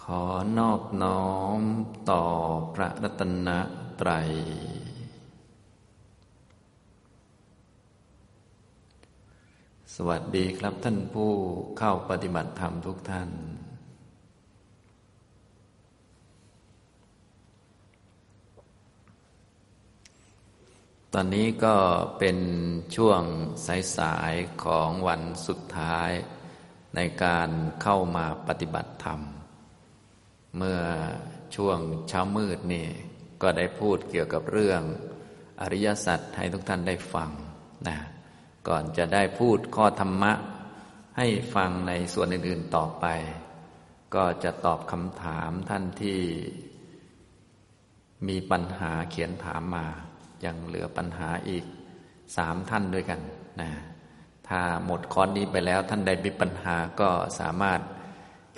ขอนอบน้อมต่อพระรัตนตรัย สวัสดีครับท่านผู้เข้าปฏิบัติธรรมทุกท่าน ตอนนี้ก็เป็นช่วงสายๆของวันสุดท้ายในการเข้ามาปฏิบัติธรรม เมื่อช่วงเช้ามืดนี่ก็ได้พูดเกี่ยวกับเรื่องอริยสัจให้ทุกท่านได้ฟังนะก่อนจะได้พูดข้อธรรมะ ให้ฟังในส่วนอื่น ๆต่อไป ก็จะตอบคำถามท่านที่มีปัญหาเขียนถามมา ยังเหลือปัญหาอีกสามท่านด้วยกันนะถ้าหมดคอร์สนี้ไปแล้วท่านใดมีปัญหาก็สามารถ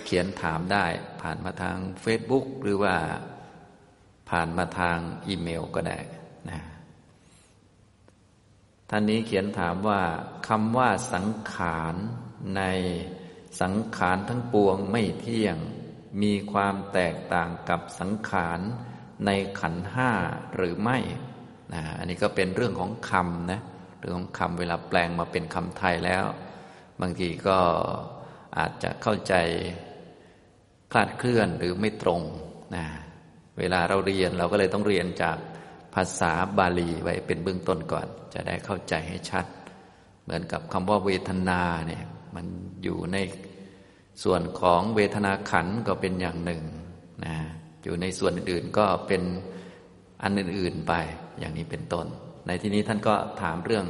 เขียนถามได้ ผ่านมาทาง Facebook หรือว่าผ่านมาทางอีเมลก็ได้นะท่านนี้เขียนถามว่าคำว่าสังขารในสังขารทั้งปวงไม่เที่ยง มีความแตกต่างกับสังขารในขันห้าหรือไม่นะอันนี้ก็เป็นเรื่องของคำนะเรื่องของคำเวลาแปลงมาเป็นคำไทยแล้ว บางทีก็อาจจะเข้าใจ คลาดเคลื่อนหรือไม่ตรงนะเวลาเราเรียนเราก็เลยต้องเรียนจากภาษาบาลีไว้เป็นเบื้องต้นก่อน จะได้เข้าใจให้ชัด เหมือนกับคำว่าเวทนาเนี่ยมันอยู่ในส่วนของเวทนาขันก็เป็นอย่างหนึ่งนะอยู่ในส่วนอื่นก็เป็นอันอื่นๆไปอย่างนี้เป็นต้น ในที่นี้ท่านก็ถามเรื่อง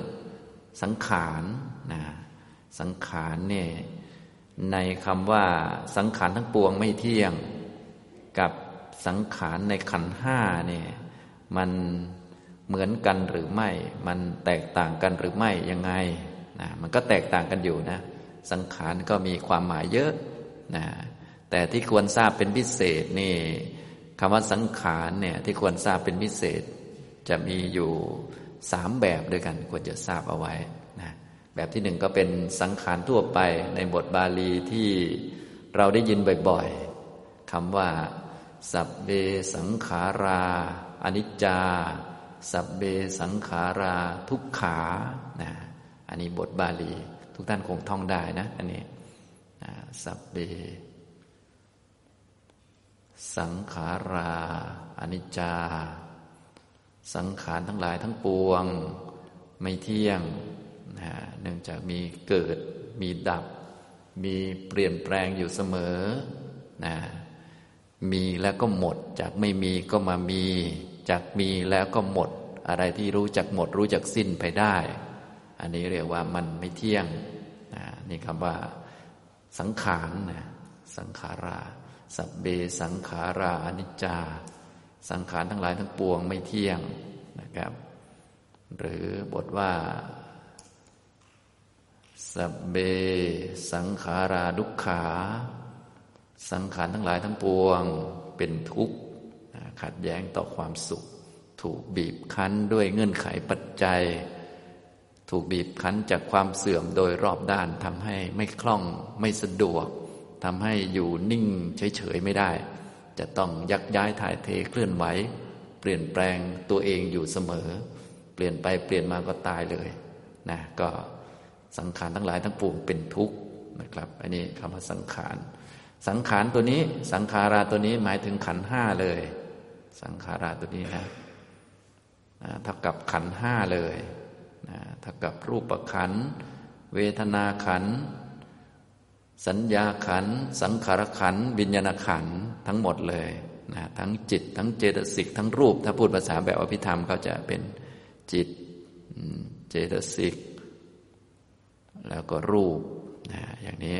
สังขารนะสังขารเนี่ย ในคำว่าสังขารทั้งปวงไม่เที่ยง กับสังขารในขันห้าเนี่ยมันเหมือนกันหรือไม่ มันแตกต่างกันหรือไม่ยังไงนะมันก็แตกต่างกันอยู่นะ สังขารก็มีความหมายเยอะนะแต่ที่ควรทราบเป็นพิเศษนี่คำว่าสังขารเนี่ยที่ควรทราบเป็นพิเศษ จะมีอยู่สามแบบด้วยกันควรจะทราบเอาไว้ แบบที่หนึ่งก็เป็นสังขารทั่วไปในบทบาลีที่เราได้ยินบ่อยๆคำว่า สัพเบสังขาราอนิจจา สัพเบสังขาราทุกขานะอันนี้บทบาลี ทุกท่านคงท่องได้นะ อันนี้สัพเบ สังขาราอนิจจา สังขารทั้งหลายทั้งปวง ไม่เที่ยงนะ เนื่องจากมีเกิด มีดับ มีเปลี่ยนแปลงอยู่เสมอนะมีแล้วก็หมด จากไม่มีก็มามี จากมีแล้วก็หมด อะไรที่รู้จักหมด รู้จักสิ้นไปได้ อันนี้เรียกว่ามันไม่เที่ยงนะนี่คำว่า สังขารนะสังขาราสัพเบสังขาราอนิจจา สังขารทั้งหลายทั้งปวงไม่เที่ยงนะครับ หรือบทว่า สัพเบ สังขาราดุขขา สังขารทั้งหลายทั้งปวงเป็นทุกข์ขัดแย้งต่อความสุข ถูกบีบคั้นด้วยเงื่อนไขปัจจัย ถูกบีบคั้นจากความเสื่อมโดยรอบด้านทำให้ไม่คล่องไม่สะดวกทำให้อยู่นิ่งเฉยๆไม่ได้ จะต้องยักย้ายถ่ายเทเคลื่อนไหวเปลี่ยนแปลงตัวเองอยู่เสมอ เปลี่ยนไปเปลี่ยนมาก็ตายเลยนะก็ สังขารทั้งหลายทั้งปวงเป็นทุกข์นะครับ อันนี้คำว่าสังขาร สังขารตัวนี้สังขาราตัวนี้หมายถึงขันห้าเลย สังขาราตัวนี้นะเท่ากับขันห้าเลยนะเท่ากับรูปขัน เวทนาขัน สัญญาขัน สังขารขันวิญญาณขันทั้งหมดเลยนะทั้งจิต ทั้งเจตสิก ทั้งรูป ถ้าพูดภาษาแบบอภิธรรมก็จะเป็นจิต เจตสิก แล้วก็รูปนะอย่างนี้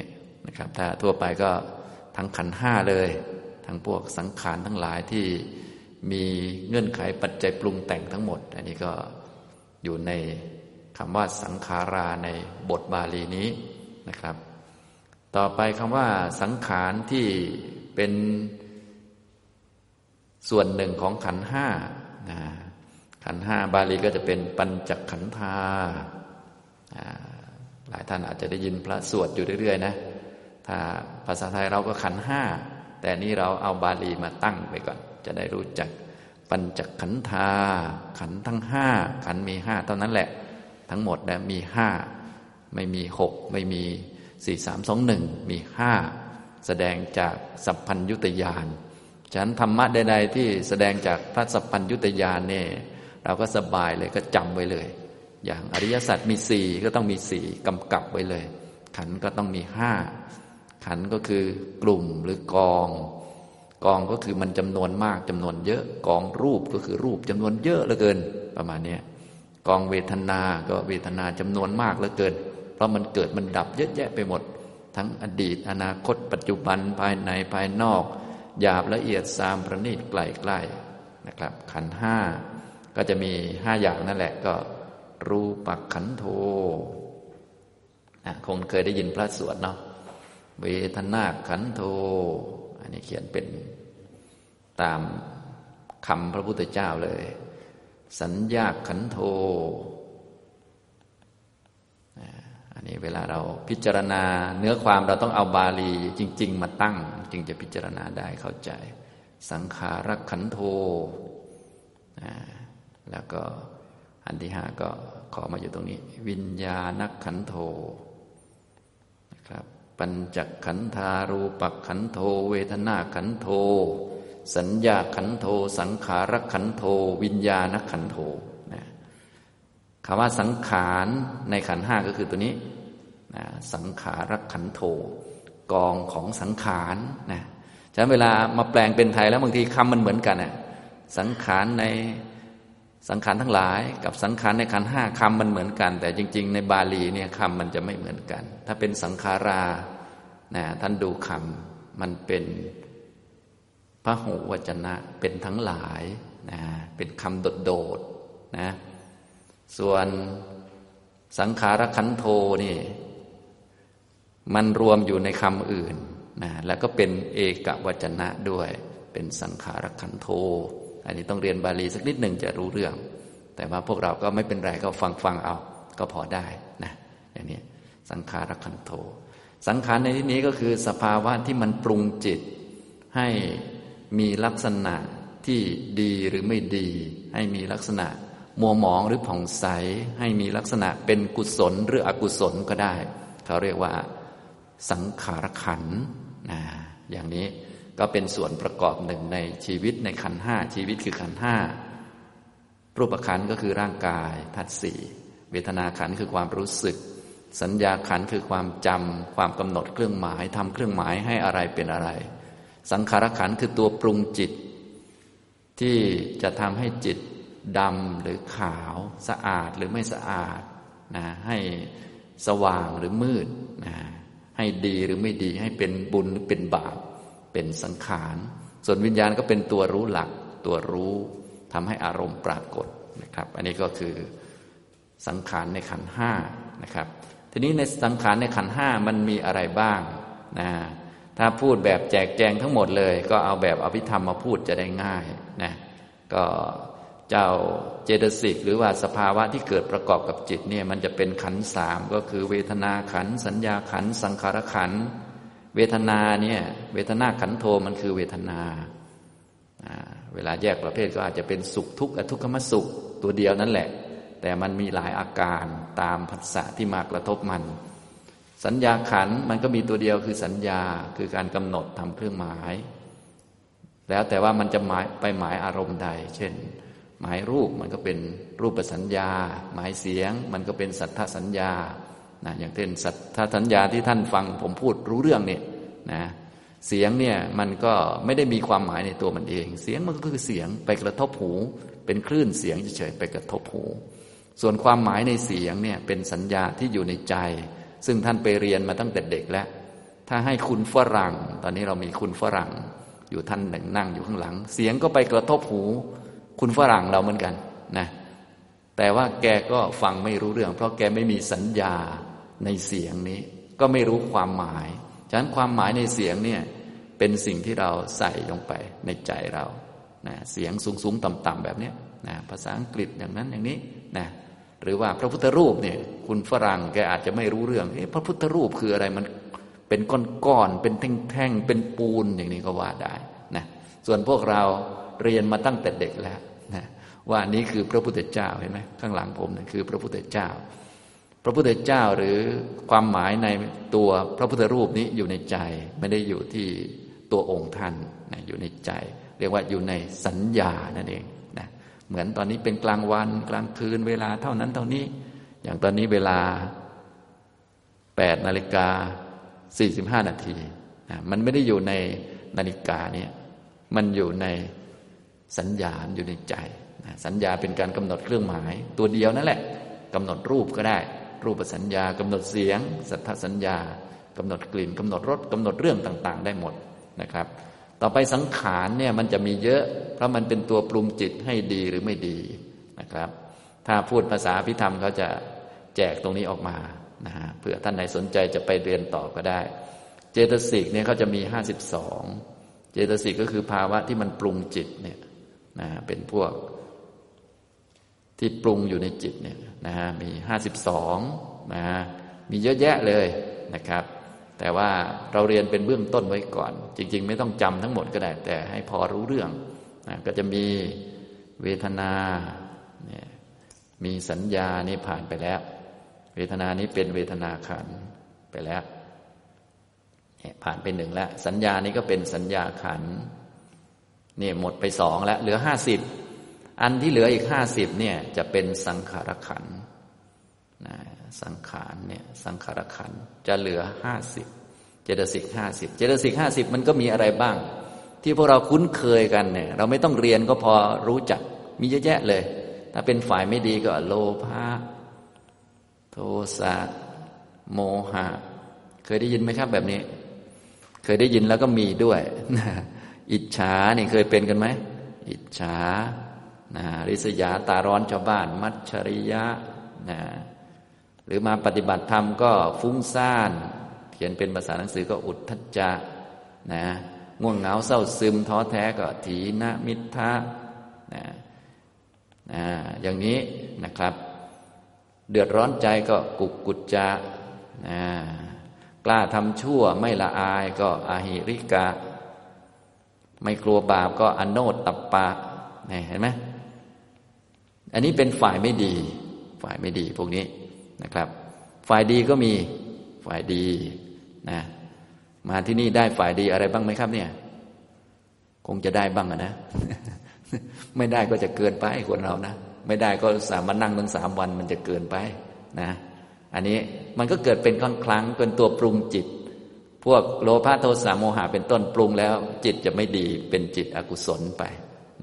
นะครับ ถ้าทั่วไปก็ทั้งขันห้าเลย ทั้งพวกสังขารทั้งหลายที่มีเงื่อนไขปัจจัยปรุงแต่งทั้งหมด อันนี้ก็อยู่ในคำว่าสังขาราในบทบาลีนี้นะครับ ต่อไปคำว่าสังขารที่เป็นส่วนหนึ่งของขันห้าขันห้าบาลีก็จะเป็นปัญจขันธา หลายท่านอาจจะได้ยินพระสวดอยู่เรื่อยๆนะ ถ้าภาษาไทยเราก็ขันห้า แต่นี้เราเอาบาลีมาตั้งไปก่อน จะได้รู้จัก ปัญจขันธา ขันทั้งห้า ขันมีห้าเท่านั้นแหละ ทั้งหมดนะมีห้า ไม่มีหก ไม่มีสี่สามสองหนึ่ง มีห้า แสดงจากสัพพัญยุตยานฉะนั้นธรรมะใดๆที่แสดงจากพระสัพพัญยุตยานเนี่ยเราก็สบายเลยก็จำไว้เลย อย่างอริยสัจมีสี่ก็ต้องมีสี่กำกับไว้เลย ขันก็ต้องมีห้าขันก็คือกลุ่มหรือกอง กองก็คือมันจำนวนมากจำนวนเยอะ กองรูปก็คือรูปจำนวนเยอะเหลือเกิน ประมาณนี้กองเวทนาก็เวทนาจำนวนมากเหลือเกิน เพราะมันเกิดมันดับเยอะแยะไปหมด ทั้งอดีต อนาคต ปัจจุบันภายในภายนอกหยาบละเอียดสามประณีตไกลใกล้นะครับ ขันห้าก็จะมีห้าอย่างนั่นแหละก็ รูปักขันโทคงเคยได้ยินพระสวดเนาะเวทนาขันโท อันนี้เขียนเป็นตามคำพระพุทธเจ้าเลย สัญญาขันโท อันนี้เวลาเราพิจารณาเนื้อความเราต้องเอาบาลีจริง ๆ มาตั้ง จึงจะพิจารณาได้เข้าใจ สังขารขันโท แล้วก็ อันที่ห้าก็ขอมาอยู่ตรงนี้ วิญญาณขันโทนะครับ ปัญจขันธารูปขันโท เวทนาขันโท สัญญาขันโท สังขารขันโท วิญญาณขันโทนะคำว่าสังขารในขันห้าก็คือตัวนี้นะสังขารขันโท กองของสังขารนะฉะนั้นเวลามาแปลงเป็นไทยแล้วบางทีคำมันเหมือนกันนะสังขารใน สังขารทั้งหลายกับสังขารในขันห้าคำมันเหมือนกัน แต่จริง ๆ ในบาลีเนี่ยคำมันจะไม่เหมือนกัน ถ้าเป็นสังขารานะท่านดูคำมันเป็นพระหูวจนะเป็นทั้งหลายนะเป็นคำโดดๆนะส่วนสังขารขันโทนี่มันรวมอยู่ในคำอื่นนะแล้วก็เป็นเอกวจนะด้วย เป็นสังขารขันโท อันนี้ต้องเรียนบาลีสักนิดหนึ่งจะรู้เรื่อง แต่ว่าพวกเราก็ไม่เป็นไรก็ฟังฟังเอา ก็พอได้นะอย่างนี้สังขารขันโท สังขารในที่นี้ก็คือสภาวะที่มันปรุงจิต ให้มีลักษณะที่ดีหรือไม่ดี ให้มีลักษณะมัวหมองหรือผ่องใส ให้มีลักษณะเป็นกุศลหรืออกุศลก็ได้ เขาเรียกว่าสังขารขันนะอย่างนี้ ก็เป็นส่วนประกอบหนึ่งในชีวิตในขันห้าชีวิตคือขันห้ารูปขันก็คือร่างกายทัดสี่เวทนาขันคือความรู้สึก สัญญาขันคือความจำความกำหนดเครื่องหมายทำเครื่องหมายให้อะไรเป็นอะไร สังขารขันคือตัวปรุงจิต ที่จะทำให้จิตดำหรือขาวสะอาดหรือไม่สะอาดนะให้สว่างหรือมืดนะให้ดีหรือไม่ดีให้เป็นบุญหรือเป็นบาป เป็นสังขาร ส่วนวิญญาณก็เป็นตัวรู้หลัก ตัวรู้ทำให้อารมณ์ปรากฏนะครับ อันนี้ก็คือสังขารในขันห้านะครับ ทีนี้ในสังขารในขันห้ามันมีอะไรบ้างนะถ้าพูดแบบแจกแจงทั้งหมดเลย ก็เอาแบบอภิธรรมมาพูดจะได้ง่ายนะก็เจ้าเจตสิกหรือว่าสภาวะที่เกิดประกอบกับจิตเนี่ยมันจะเป็นขันสามก็คือเวทนาขันสัญญาขันสังขารขัน เวทนาเนี่ยเวทนาขันโทมันคือเวทนาเวลาแยกประเภทก็อาจจะเป็นสุขทุกข์อทุกขมสุขตัวเดียวนั่นแหละ แต่มันมีหลายอาการตามผัสสะที่มากระทบมัน สัญญาขันมันก็มีตัวเดียวคือสัญญาคือการกำหนดทำเครื่องหมาย แล้วแต่ว่ามันจะหมายไปหมายอารมณ์ใด เช่น หมายรูปมันก็เป็นรูปสัญญา หมายเสียง มันก็เป็นสัทธสัญญา นะอย่างเช่นสัทธสัญญาที่ท่านฟังผมพูดรู้เรื่องเนี่ยนะเสียงเนี่ยมันก็ไม่ได้มีความหมายในตัวมันเอง เสียงมันก็คือเสียงไปกระทบหู เป็นคลื่นเสียงเฉยๆไปกระทบหู ส่วนความหมายในเสียงเนี่ยเป็นสัญญาที่อยู่ในใจ ซึ่งท่านไปเรียนมาตั้งแต่เด็กแล้ว ถ้าให้คุณฝรั่ง ตอนนี้เรามีคุณฝรั่ง อยู่ท่านหนึ่งนั่งอยู่ข้างหลัง เสียงก็ไปกระทบหู คุณฝรั่งเราเหมือนกันนะแต่ว่าแกก็ฟังไม่รู้เรื่อง เพราะแกไม่มีสัญญา ในเสียงนี้ ก็ไม่รู้ความหมาย ฉะนั้นความหมายในเสียงเนี่ยเป็นสิ่งที่เราใส่ลงไปในใจเรานะเสียงสูงสูงต่ำต่ำแบบนี้นะภาษาอังกฤษอย่างนั้นอย่างนี้นะหรือว่าพระพุทธรูปเนี่ยคุณฝรั่งแกอาจจะไม่รู้เรื่องเอ๊ะพระพุทธรูปคืออะไรมันเป็นก้อนๆเป็นแท่งๆเป็นปูนอย่างนี้ก็ว่าได้นะส่วนพวกเราเรียนมาตั้งแต่เด็กแล้วนะว่านี้คือพระพุทธเจ้าเห็นไหมข้างหลังผมนะคือพระพุทธเจ้า พระพุทธเจ้าหรือความหมายในตัวพระพุทธรูปนี้อยู่ในใจ ไม่ได้อยู่ที่ตัวองค์ท่านนะอยู่ในใจ เรียกว่าอยู่ในสัญญานั่นเองนะเหมือนตอนนี้เป็นกลางวันกลางคืนเวลาเท่านั้นเท่านี้ อย่างตอนนี้เวลา8นาฬิกา 45 นาทีนะมันไม่ได้อยู่ในนาฬิกาเนี่ยมันอยู่ในสัญญาอยู่ในใจนะสัญญาเป็นการกำหนดเครื่องหมาย ตัวเดียวนั่นแหละกำหนดรูปก็ได้ รูปสัญญากำหนดเสียง สัทธสัญญากำหนดกลิ่นกำหนดรสกำหนดเรื่องต่าง ๆ ได้หมดนะครับ ต่อไปสังขารเนี่ยมันจะมีเยอะ เพราะมันเป็นตัวปรุงจิตให้ดีหรือไม่ดีนะครับ ถ้าพูดภาษาพิธรรมเขาจะแจกตรงนี้ออกมานะฮะเผื่อท่านไหนสนใจจะไปเรียนต่อก็ได้ เจตสิกเนี่ยเขาจะมีห้าสิบสองเจตสิกก็คือภาวะที่มันปรุงจิตเนี่ยนะเป็นพวก ที่ปรุงอยู่ในจิตเนี่ยนะฮะมีห้าสิบสองนะฮะมีเยอะแยะเลยนะครับ แต่ว่าเราเรียนเป็นเบื้องต้นไว้ก่อน จริง ๆ ไม่ต้องจำทั้งหมดก็ได้ แต่ให้พอรู้เรื่องนะก็จะมีเวทนาเนี่ยมีสัญญานี่ผ่านไปแล้ว เวทนานี้เป็นเวทนาขันไปแล้วผ่านไปหนึ่งแล้ว สัญญานี้ก็เป็นสัญญาขันนี่หมดไปสองแล้ว เหลือห้าสิบ อันที่เหลืออีกห้าสิบเนี่ยจะเป็นสังขารขันนะสังขารเนี่ยสังขารขันจะเหลือห้าสิบเจตสิกห้าสิบเจตสิกห้าสิบมันก็มีอะไรบ้าง ที่พวกเราคุ้นเคยกันเนี่ยเราไม่ต้องเรียนก็พอรู้จักมีเยอะแยะเลย ถ้าเป็นฝ่ายไม่ดีก็โลภะโทสะโมหะ เคยได้ยินไหมครับแบบนี้ เคยได้ยินแล้วก็มีด้วย อิจฉานี่เคยเป็นกันไหม อิจฉา นะริษยาตาร้อนชาวบ้าน มัจฉริยะนะหรือมาปฏิบัติธรรมก็ฟุ้งซ่าน เขียนเป็นภาษาหนังสือก็อุทธัจจะนะง่วงเหงาเศร้าซึมท้อแท้ก็ถีนมิทะนะนะอย่างนี้นะครับ เดือดร้อนใจก็กุกกุจจะนะกล้าทำชั่วไม่ละอายก็อาหิริกะ ไม่กลัวบาปก็อโนตตัปปะเห็นไหม อันนี้เป็นฝ่ายไม่ดี ฝ่ายไม่ดีพวกนี้นะครับ ฝ่ายดีก็มีฝ่ายดีนะมาที่นี่ได้ฝ่ายดีอะไรบ้างไหมครับ เนี่ย คงจะได้บ้างนะ ไม่ได้ก็จะเกินไปคนเรานะไม่ได้ก็สามารถนั่งตั้งสามวันมันจะเกินไปนะ อันนี้มันก็เกิดเป็นครั้งครั้งเป็นตัวปรุงจิต พวกโลภะโทสะโมหะเป็นต้นปรุงแล้ว จิตจะไม่ดีเป็นจิตอกุศลไป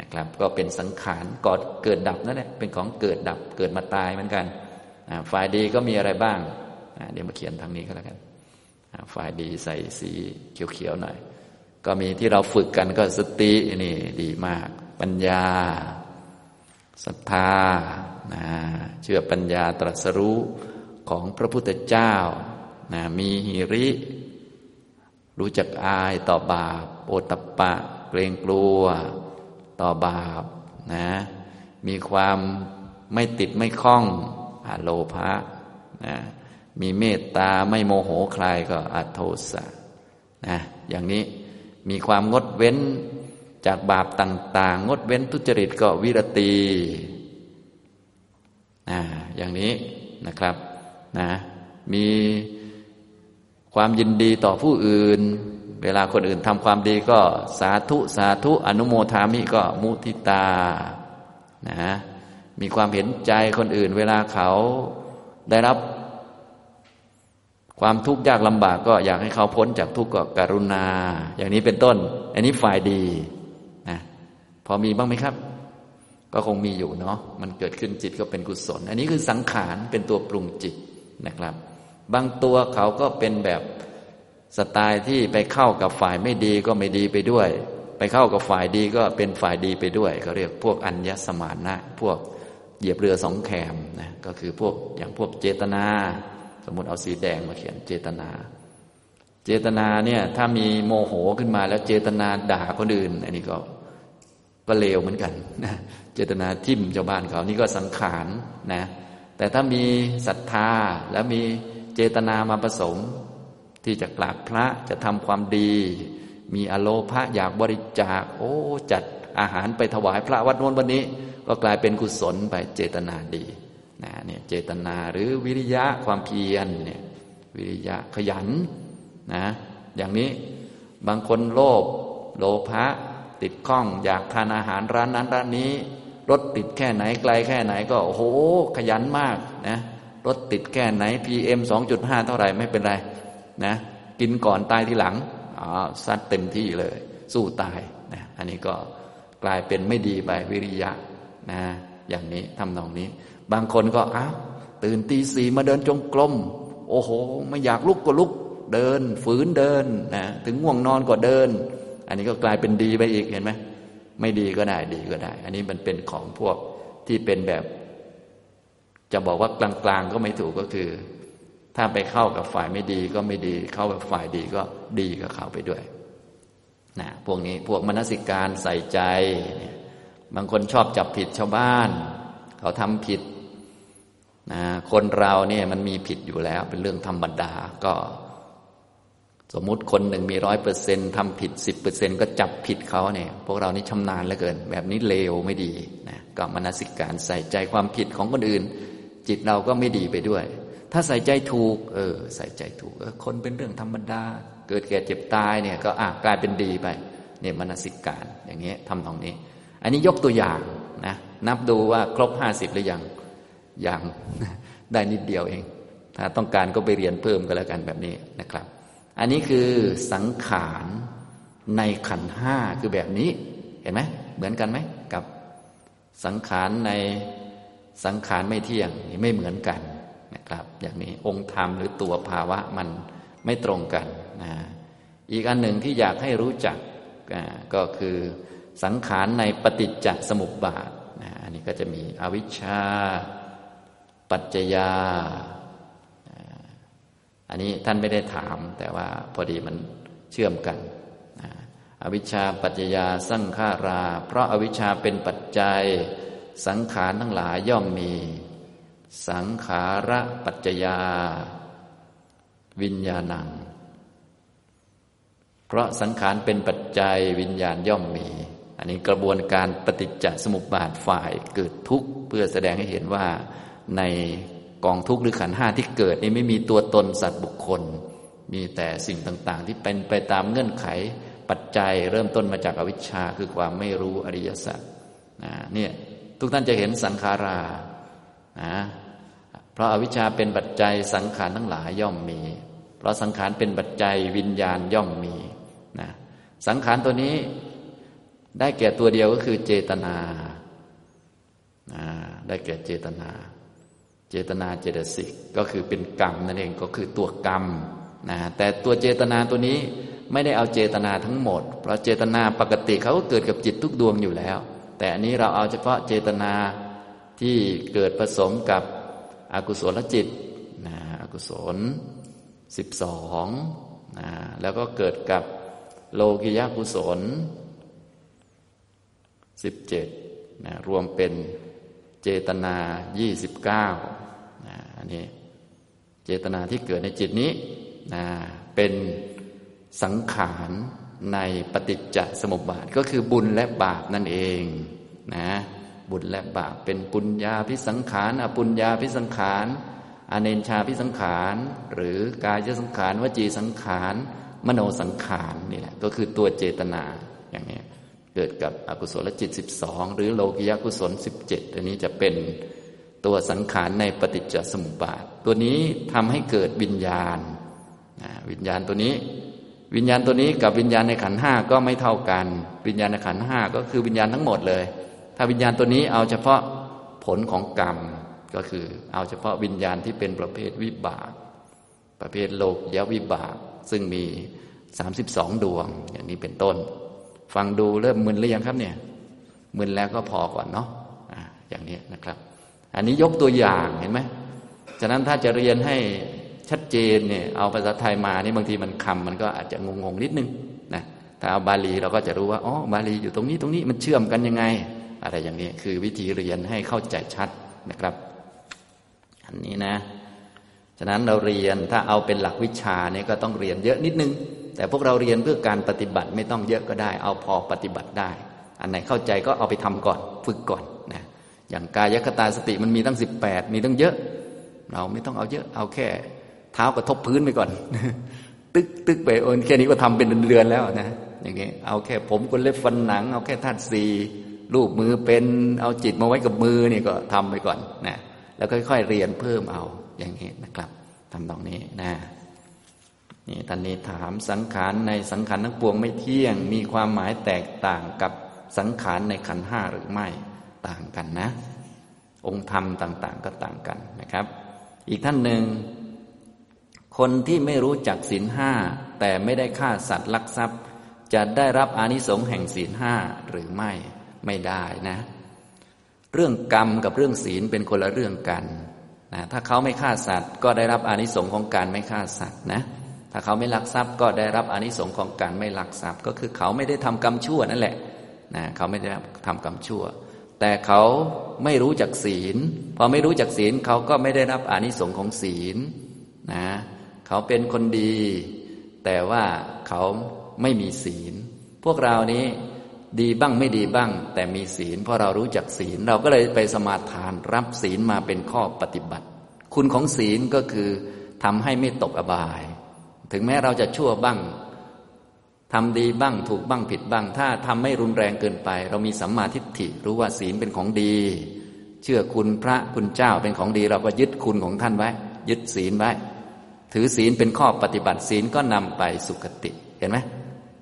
นะครับ ก็เป็นสังขารก่อเกิดดับนั่นแหละเป็นของเกิดดับเกิดมาตายเหมือนกันฝ่ายดีก็มีอะไรบ้าง เดี๋ยวมาเขียนทางนี้ก็แล้วกันฝ่ายดีใส่สีเขียวๆหน่อย ก็มีที่เราฝึกกันก็สตินี่ดีมาก ปัญญาศรัทธานะเชื่อปัญญาตรัสรู้ของพระพุทธเจ้านะมีหิริ รู้จักอายต่อบาป โอตปะ เกรงกลัว ต่อบาปนะ มีความไม่ติดไม่คล้องอโลภะนะมีเมตตาไม่โมโหใครก็อโทสะนะอย่างนี้มีความงดเว้นจากบาปต่าง ๆ งดเว้นทุจริตก็วิรตีนะอย่างนี้นะครับนะมีความยินดีต่อผู้อื่น เวลาคนอื่นทำความดีก็สาธุสาธุอนุโมทามิก็มุทิตานะมีความเห็นใจคนอื่น เวลาเขาได้รับ ความทุกข์ยากลำบากก็อยากให้เขาพ้นจากทุกข์ก็กรุณา อย่างนี้เป็นต้น อันนี้ฝ่ายดีนะพอมีบ้างไหมครับ ก็คงมีอยู่เนาะมันเกิดขึ้นจิตก็เป็นกุศล อันนี้คือสังขารเป็นตัวปรุงจิตนะครับ บางตัวเขาก็เป็นแบบ สไตล์ที่ไปเข้ากับฝ่ายไม่ดีก็ไม่ดีไปด้วย ไปเข้ากับฝ่ายดีก็เป็นฝ่ายดีไปด้วยเขาเรียกพวกอัญญสมานนะพวกเหยียบเรือสองแคมนะก็คือพวกอย่างพวกเจตนา สมมติเอาสีแดงมาเขียนเจตนา เจตนาเนี่ยถ้ามีโมโหขึ้นมาแล้วเจตนาด่าคนอื่น อันนี้ก็ก็เลวเหมือนกันนะเจตนาทิ่มชาวบ้านเขานี่ก็สังขารนะแต่ถ้ามีศรัทธาแล้วมีเจตนามาผสม ที่จะกราบพระจะทำความดี มีอโลภะอยากบริจาค โอ้ จัดอาหารไปถวายพระวัดโน้นวันนี้ ก็กลายเป็นกุศลไปเจตนาดีนะเนี่ยเจตนาหรือวิริยะความเพียรเนี่ยวิริยะขยันนะอย่างนี้บางคนโลภโลภะติดข้องอยากทานอาหารร้านนั้นร้านนี้รถติดแค่ไหนไกลแค่ไหนก็โอ้โหขยันมากนะรถติดแค่ไหน PM 2.5 เท่าไหร่ไม่เป็นไร นะกินก่อนตายทีหลังอ๋อซัดเต็มที่เลย สู้ตายนะอันนี้ก็กลายเป็นไม่ดีไปวิริยะนะอย่างนี้ทำนองนี้ บางคนก็อ้าวตื่นตีสี่มาเดินจงกรมโอ้โห ไม่อยากลุกก็ลุกเดิน ฝืนเดินนะถึงง่วงนอนก็เดิน อันนี้ก็กลายเป็นดีไปอีกเห็นไหมไม่ดีก็ได้ดีก็ได้ อันนี้มันเป็นของพวกที่เป็นแบบ จะบอกว่ากลางๆก็ไม่ถูกก็คือ ถ้าไปเข้ากับฝ่ายไม่ดีก็ไม่ดี เข้ากับฝ่ายดีก็ดีกับเขาไปด้วยนะพวกนี้พวกมนสิการใส่ใจ บางคนชอบจับผิดชาวบ้าน เขาทำผิดนะคนเราเนี่ยมันมีผิดอยู่แล้ว เป็นเรื่องธรรมดาก็ สมมุติคนหนึ่งมีร้อยเปอร์เซ็นทำผิดสิบเปอร์เซ็นก็จับผิดเขาเนี่ย พวกเรานี่ชำนาญเหลือเกิน แบบนี้เลวไม่ดีนะก็มนสิการใส่ใจความผิดของคนอื่น จิตเราก็ไม่ดีไปด้วย ถ้าใส่ใจถูก เออ ใส่ใจถูกเออคนเป็นเรื่องธรรมดา เกิดแก่เจ็บตายเนี่ย ก็อะกลายเป็นดีไป เนี่ยมนสิการอย่างเงี้ยทำตรงนี้ อันนี้ยกตัวอย่างนะนับดูว่าครบห้าสิบหรือยังยังได้นิดเดียวเอง ถ้าต้องการก็ไปเรียนเพิ่มก็แล้วกันแบบนี้นะครับ อันนี้คือสังขารในขันห้าคือแบบนี้เห็นไหมเหมือนกันไหมกับสังขารในสังขารไม่เที่ยงนี่ไม่เหมือนกัน นะครับ อย่างนี้องค์ธรรมหรือตัวภาวะมันไม่ตรงกันนะอีกอันหนึ่งที่อยากให้รู้จักก็คือสังขารในปฏิจจสมุปบาทนะอันนี้ก็จะมีอวิชชา ปัจจยา อันนี้ท่านไม่ได้ถาม แต่ว่าพอดีมันเชื่อมกันอวิชชาปัจจยาสังขารา เพราะอาวิชชาเป็นปัจจัยสังขารทั้งหลายย่อมมี สังขาระปัจจยา วิญญาณัง เพราะสังขารเป็นปัจจัยวิญญาณย่อมมี อันนี้กระบวนการปฏิจจสมุปบาทฝ่ายเกิดทุกข์เพื่อแสดงให้เห็นว่าในกองทุกข์หรือขันห้าที่เกิดนี่ไม่มีตัวตนสัตว์บุคคล มีแต่สิ่งต่าง ๆ ที่เป็นไปตามเงื่อนไขปัจจัยเริ่มต้นมาจากอวิชชาคือความไม่รู้อริยสัจนะเนี่ยทุกท่านจะเห็นสังขารานะ เพราะอาวิชชาเป็นปัจจัยสังขารทั้งหลายย่อมมี เพราะสังขารเป็นปัจจัยวิญญาณย่อมมีนะสังขารตัวนี้ได้แก่ตัวเดียวก็คือเจตนาได้แก่เจตนา เจตนาเจตสิกก็คือเป็นกรรมนั่นเองก็คือตัวกรรมนะแต่ตัวเจตนาตัวนี้ไม่ได้เอาเจตนาทั้งหมด เพราะเจตนาปกติเขาก็เกิดกับจิตทุกดวงอยู่แล้ว แต่อันนี้เราเอาเฉพาะเจตนาที่เกิดผสมกับ อกุศลจิตนะอกุศลสิบสองนะแล้วก็เกิดกับโลกิยากุศลสิบเจ็ดนะรวมเป็นเจตนายี่สิบเก้าอันนี้เจตนาที่เกิดในจิตนี้นะเป็นสังขารในปฏิจจสมุปบาท ก็คือบุญและบาปนั่นเองนะ บุญและบาปเป็นปุญญาพิสังขารอปุญญาพิสังขารอเนนชาพิสังขาร หรือกายสังขารวจีสังขาร มโนสังขารนี่แหละก็คือตัวเจตนาอย่างนี้เกิดกับอกุศลจิต 12 หรือโลกิยกุศล 17อันนี้จะเป็นตัวสังขารในปฏิจจสมุปบาท ตัวนี้ทำให้เกิดวิญญาณวิญญาณตัวนี้ วิญญาณตัวนี้กับวิญญาณในขันห้าก็ไม่เท่ากัน วิญญาณในขันห้าก็คือวิญญาณทั้งหมดเลย ถ้าวิญญาณตัวนี้เอาเฉพาะผลของกรรมก็คือ เอาเฉพาะวิญญาณที่เป็นประเภทวิบาก ประเภทโลกยวิบาก ซึ่งมี 32 ดวงอย่างนี้เป็นต้น ฟังดูเริ่มมึนหรือยังครับเนี่ยมึนแล้วก็พอก่อนเนาะะอย่างนี้นะครับ อันนี้ยกตัวอย่างเห็นไหมฉะนั้นถ้าจะเรียนให้ชัดเจนเนี่ยเอาภาษาไทยมานี่บางทีมันคำมันก็อาจจะงงๆนิดนึงนะถ้าเอาบาลีเราก็จะรู้ว่าอ๋อบาลีอยู่ตรงนี้ตรงนี้มันเชื่อมกันยังไง อะไรอย่างนี้คือวิธีเรียนให้เข้าใจชัดนะครับ อันนี้นะ ฉะนั้นเราเรียนถ้าเอาเป็นหลักวิชาเนี่ยก็ต้องเรียนเยอะนิดนึง แต่พวกเราเรียนเพื่อการปฏิบัติไม่ต้องเยอะก็ได้ เอาพอปฏิบัติได้ อันไหนเข้าใจก็เอาไปทำก่อนฝึกก่อนนะอย่างกายคตาสติมันมีตั้งสิบแปดมีตั้งเยอะ เราไม่ต้องเอาเยอะเอาแค่เท้ากระทบพื้นไปก่อน ตึกตึกไปโอนแค่นี้ก็ทำเป็นเรือนแล้วนะอย่างเงี้ยเอาแค่ผมคนเล็บฟันหนัง เอาแค่ธาตุสี่ รูปมือเป็นเอาจิตมาไว้กับมือนี่ก็ทำไปก่อนนะแล้วค่อยๆเรียนเพิ่มเอาอย่างนี้นะครับทำตรงนี้นะนี่ท่านนี้ถามสังขารในสังขารทั้งปวงไม่เที่ยง มีความหมายแตกต่างกับสังขารในขันห้าหรือไม่ต่างกันนะ องค์ธรรมต่าง ๆ ก็ต่างกันนะครับ อีกท่านหนึ่งคนที่ไม่รู้จักศีลห้าแต่ไม่ได้ฆ่าสัตว์ลักทรัพย์ จะได้รับอานิสงส์แห่งศีลห้าหรือไม่ ไม่ได้นะ เรื่องกรรมกับเรื่องศีลเป็นคนละเรื่องกันนะถ้าเขาไม่ฆ่าสัตว์ ก็ได้รับอานิสงส์ของการไม่ฆ่าสัตว์นะถ้าเขาไม่ลักทรัพย์ก็ได้รับอานิสงส์ของการไม่ลักทรัพย์ ก็คือเขาไม่ได้ทำกรรมชั่วนั่นแหละนะเขาไม่ได้ทำกรรมชั่ว แต่เขาไม่รู้จักศีล พอไม่รู้จักศีลเขาก็ไม่ได้รับอานิสงส์ของศีลนะเขาเป็นคนดี แต่ว่าเขาไม่มีศีล พวกเรานี้ ดีบ้างไม่ดีบ้าง แต่มีศีลเพราะเรารู้จักศีล เราก็เลยไปสมาทานรับศีลมาเป็นข้อปฏิบัติ คุณของศีลก็คือทำให้ไม่ตกอบาย ถึงแม้เราจะชั่วบ้างทำดีบ้างถูกบ้างผิดบ้าง ถ้าทำไม่รุนแรงเกินไป เรามีสัมมาทิฏฐิรู้ว่าศีลเป็นของดี เชื่อคุณพระคุณเจ้าเป็นของดี เราก็ยึดคุณของท่านไว้ ยึดศีลไว้ ถือศีลเป็นข้อปฏิบัติศีลก็นำไปสุคติเห็นไหม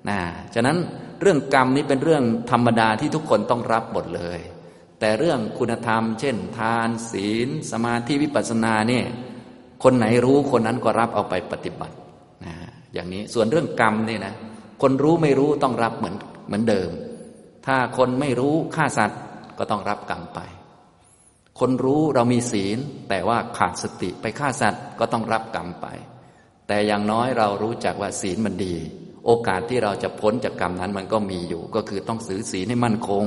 นะฉะนั้น เรื่องกรรมนี้เป็นเรื่องธรรมดาที่ทุกคนต้องรับหมดเลย แต่เรื่องคุณธรรม เช่น ทาน ศีล สมาธิวิปัสสนาเนี่ยคนไหนรู้คนนั้นก็รับเอาไปปฏิบัตินะอย่างนี้ส่วนเรื่องกรรมนี่นะคนรู้ไม่รู้ต้องรับเหมือนเหมือนเดิม ถ้าคนไม่รู้ฆ่าสัตว์ก็ต้องรับกรรมไป คนรู้เรามีศีล แต่ว่าขาดสติไปฆ่าสัตว์ก็ต้องรับกรรมไป แต่อย่างน้อยเรารู้จักว่าศีลมันดี โอกาสที่เราจะพ้นจากกรรมนั้นมันก็มีอยู่ ก็คือต้องซื้อศีลให้มั่นคง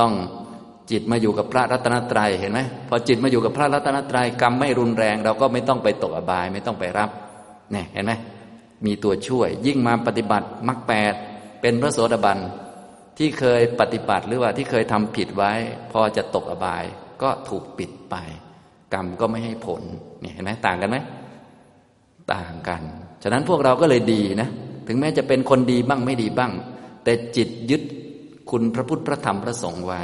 ต้องจิตมาอยู่กับพระรัตนตรัยเห็นไหมพอจิตมาอยู่กับพระรัตนตรัยกรรมไม่รุนแรง เราก็ไม่ต้องไปตกอบายไม่ต้องไปรับเนี่ยเห็นไหมมีตัวช่วย ยิ่งมาปฏิบัติมรรคแปดเป็นพระโสดาบันที่เคยปฏิบัติหรือว่าที่เคยทำผิดไว้ พอจะตกอบาย ก็ถูกปิดไป กรรมก็ไม่ให้ผลเนี่ยเห็นไหมต่างกันไหมต่างกัน ฉะนั้นพวกเราก็เลยดีนะ ถึงแม้จะเป็นคนดีบ้างไม่ดีบ้าง แต่จิตยึดคุณพระพุทธพระธรรมพระสงฆ์ไว้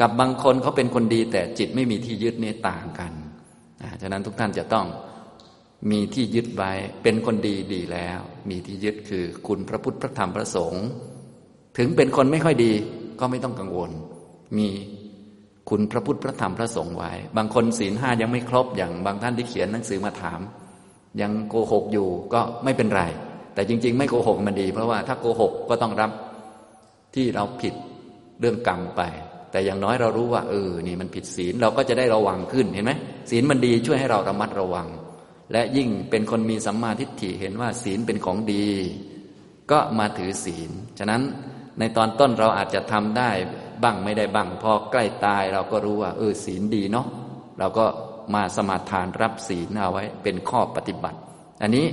กับบางคนเขาเป็นคนดี แต่จิตไม่มีที่ยึดนี่ต่างกันฉะนั้นทุกท่านจะต้องมีที่ยึดไว้ เป็นคนดีดีแล้ว มีที่ยึดคือคุณพระพุทธพระธรรมพระสงฆ์ถึงเป็นคนไม่ค่อยดีก็ไม่ต้องกังวล มีคุณพระพุทธพระธรรมพระสงฆ์ไว้ บางคนศีลห้ายังไม่ครบอย่างบางท่านที่เขียนหนังสือมาถาม ยังโกหกอยู่ก็ไม่เป็นไร แต่จริง ๆ ไม่โกหกมันดี เพราะว่าถ้าโกหกก็ต้องรับที่เราผิดเรื่องกรรมไป แต่อย่างน้อยเรารู้ว่าเออนี่มันผิดศีลเราก็จะได้ระวังขึ้นเห็นไหมศีลมันดีช่วยให้เราระมัดระวัง และยิ่งเป็นคนมีสัมมาทิฏฐิเห็นว่าศีลเป็นของดี ก็มาถือศีล ฉะนั้นในตอนต้นเราอาจจะทำได้บ้างไม่ได้บ้างพอใกล้ตายเราก็รู้ว่า เออศีลดีเนาะเราก็มาสมาทานรับศีลเอาไว้เป็นข้อปฏิบัติ อันนี้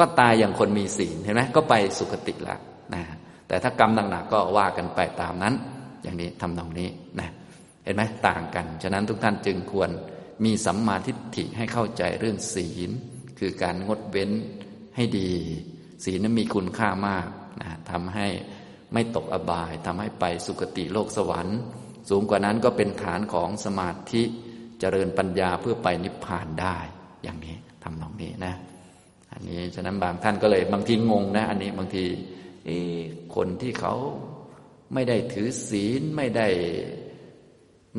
ก็ตายอย่างคนมีศีลเห็นไหมก็ไปสุคติแล้วนะแต่ถ้ากรรมหนักๆก็ว่ากันไปตามนั้น อย่างนี้ทำตรงนี้นะเห็นไหมต่างกัน ฉะนั้นทุกท่านจึงควรมีสัมมาทิฏฐิให้เข้าใจเรื่องศีล คือการงดเว้นให้ดี ศีลนั้นมีคุณค่ามากนะทำให้ไม่ตกอบายทำให้ไปสุคติโลกสวรรค์ สูงกว่านั้นก็เป็นฐานของสมาธิเจริญปัญญาเพื่อไปนิพพานได้ อย่างนี้ทำตรงนี้นะ อันนี้ฉะนั้นบางท่านก็เลยบางทีงงนะอันนี้บางทีคนที่เขาไม่ได้ถือศีลไม่ได้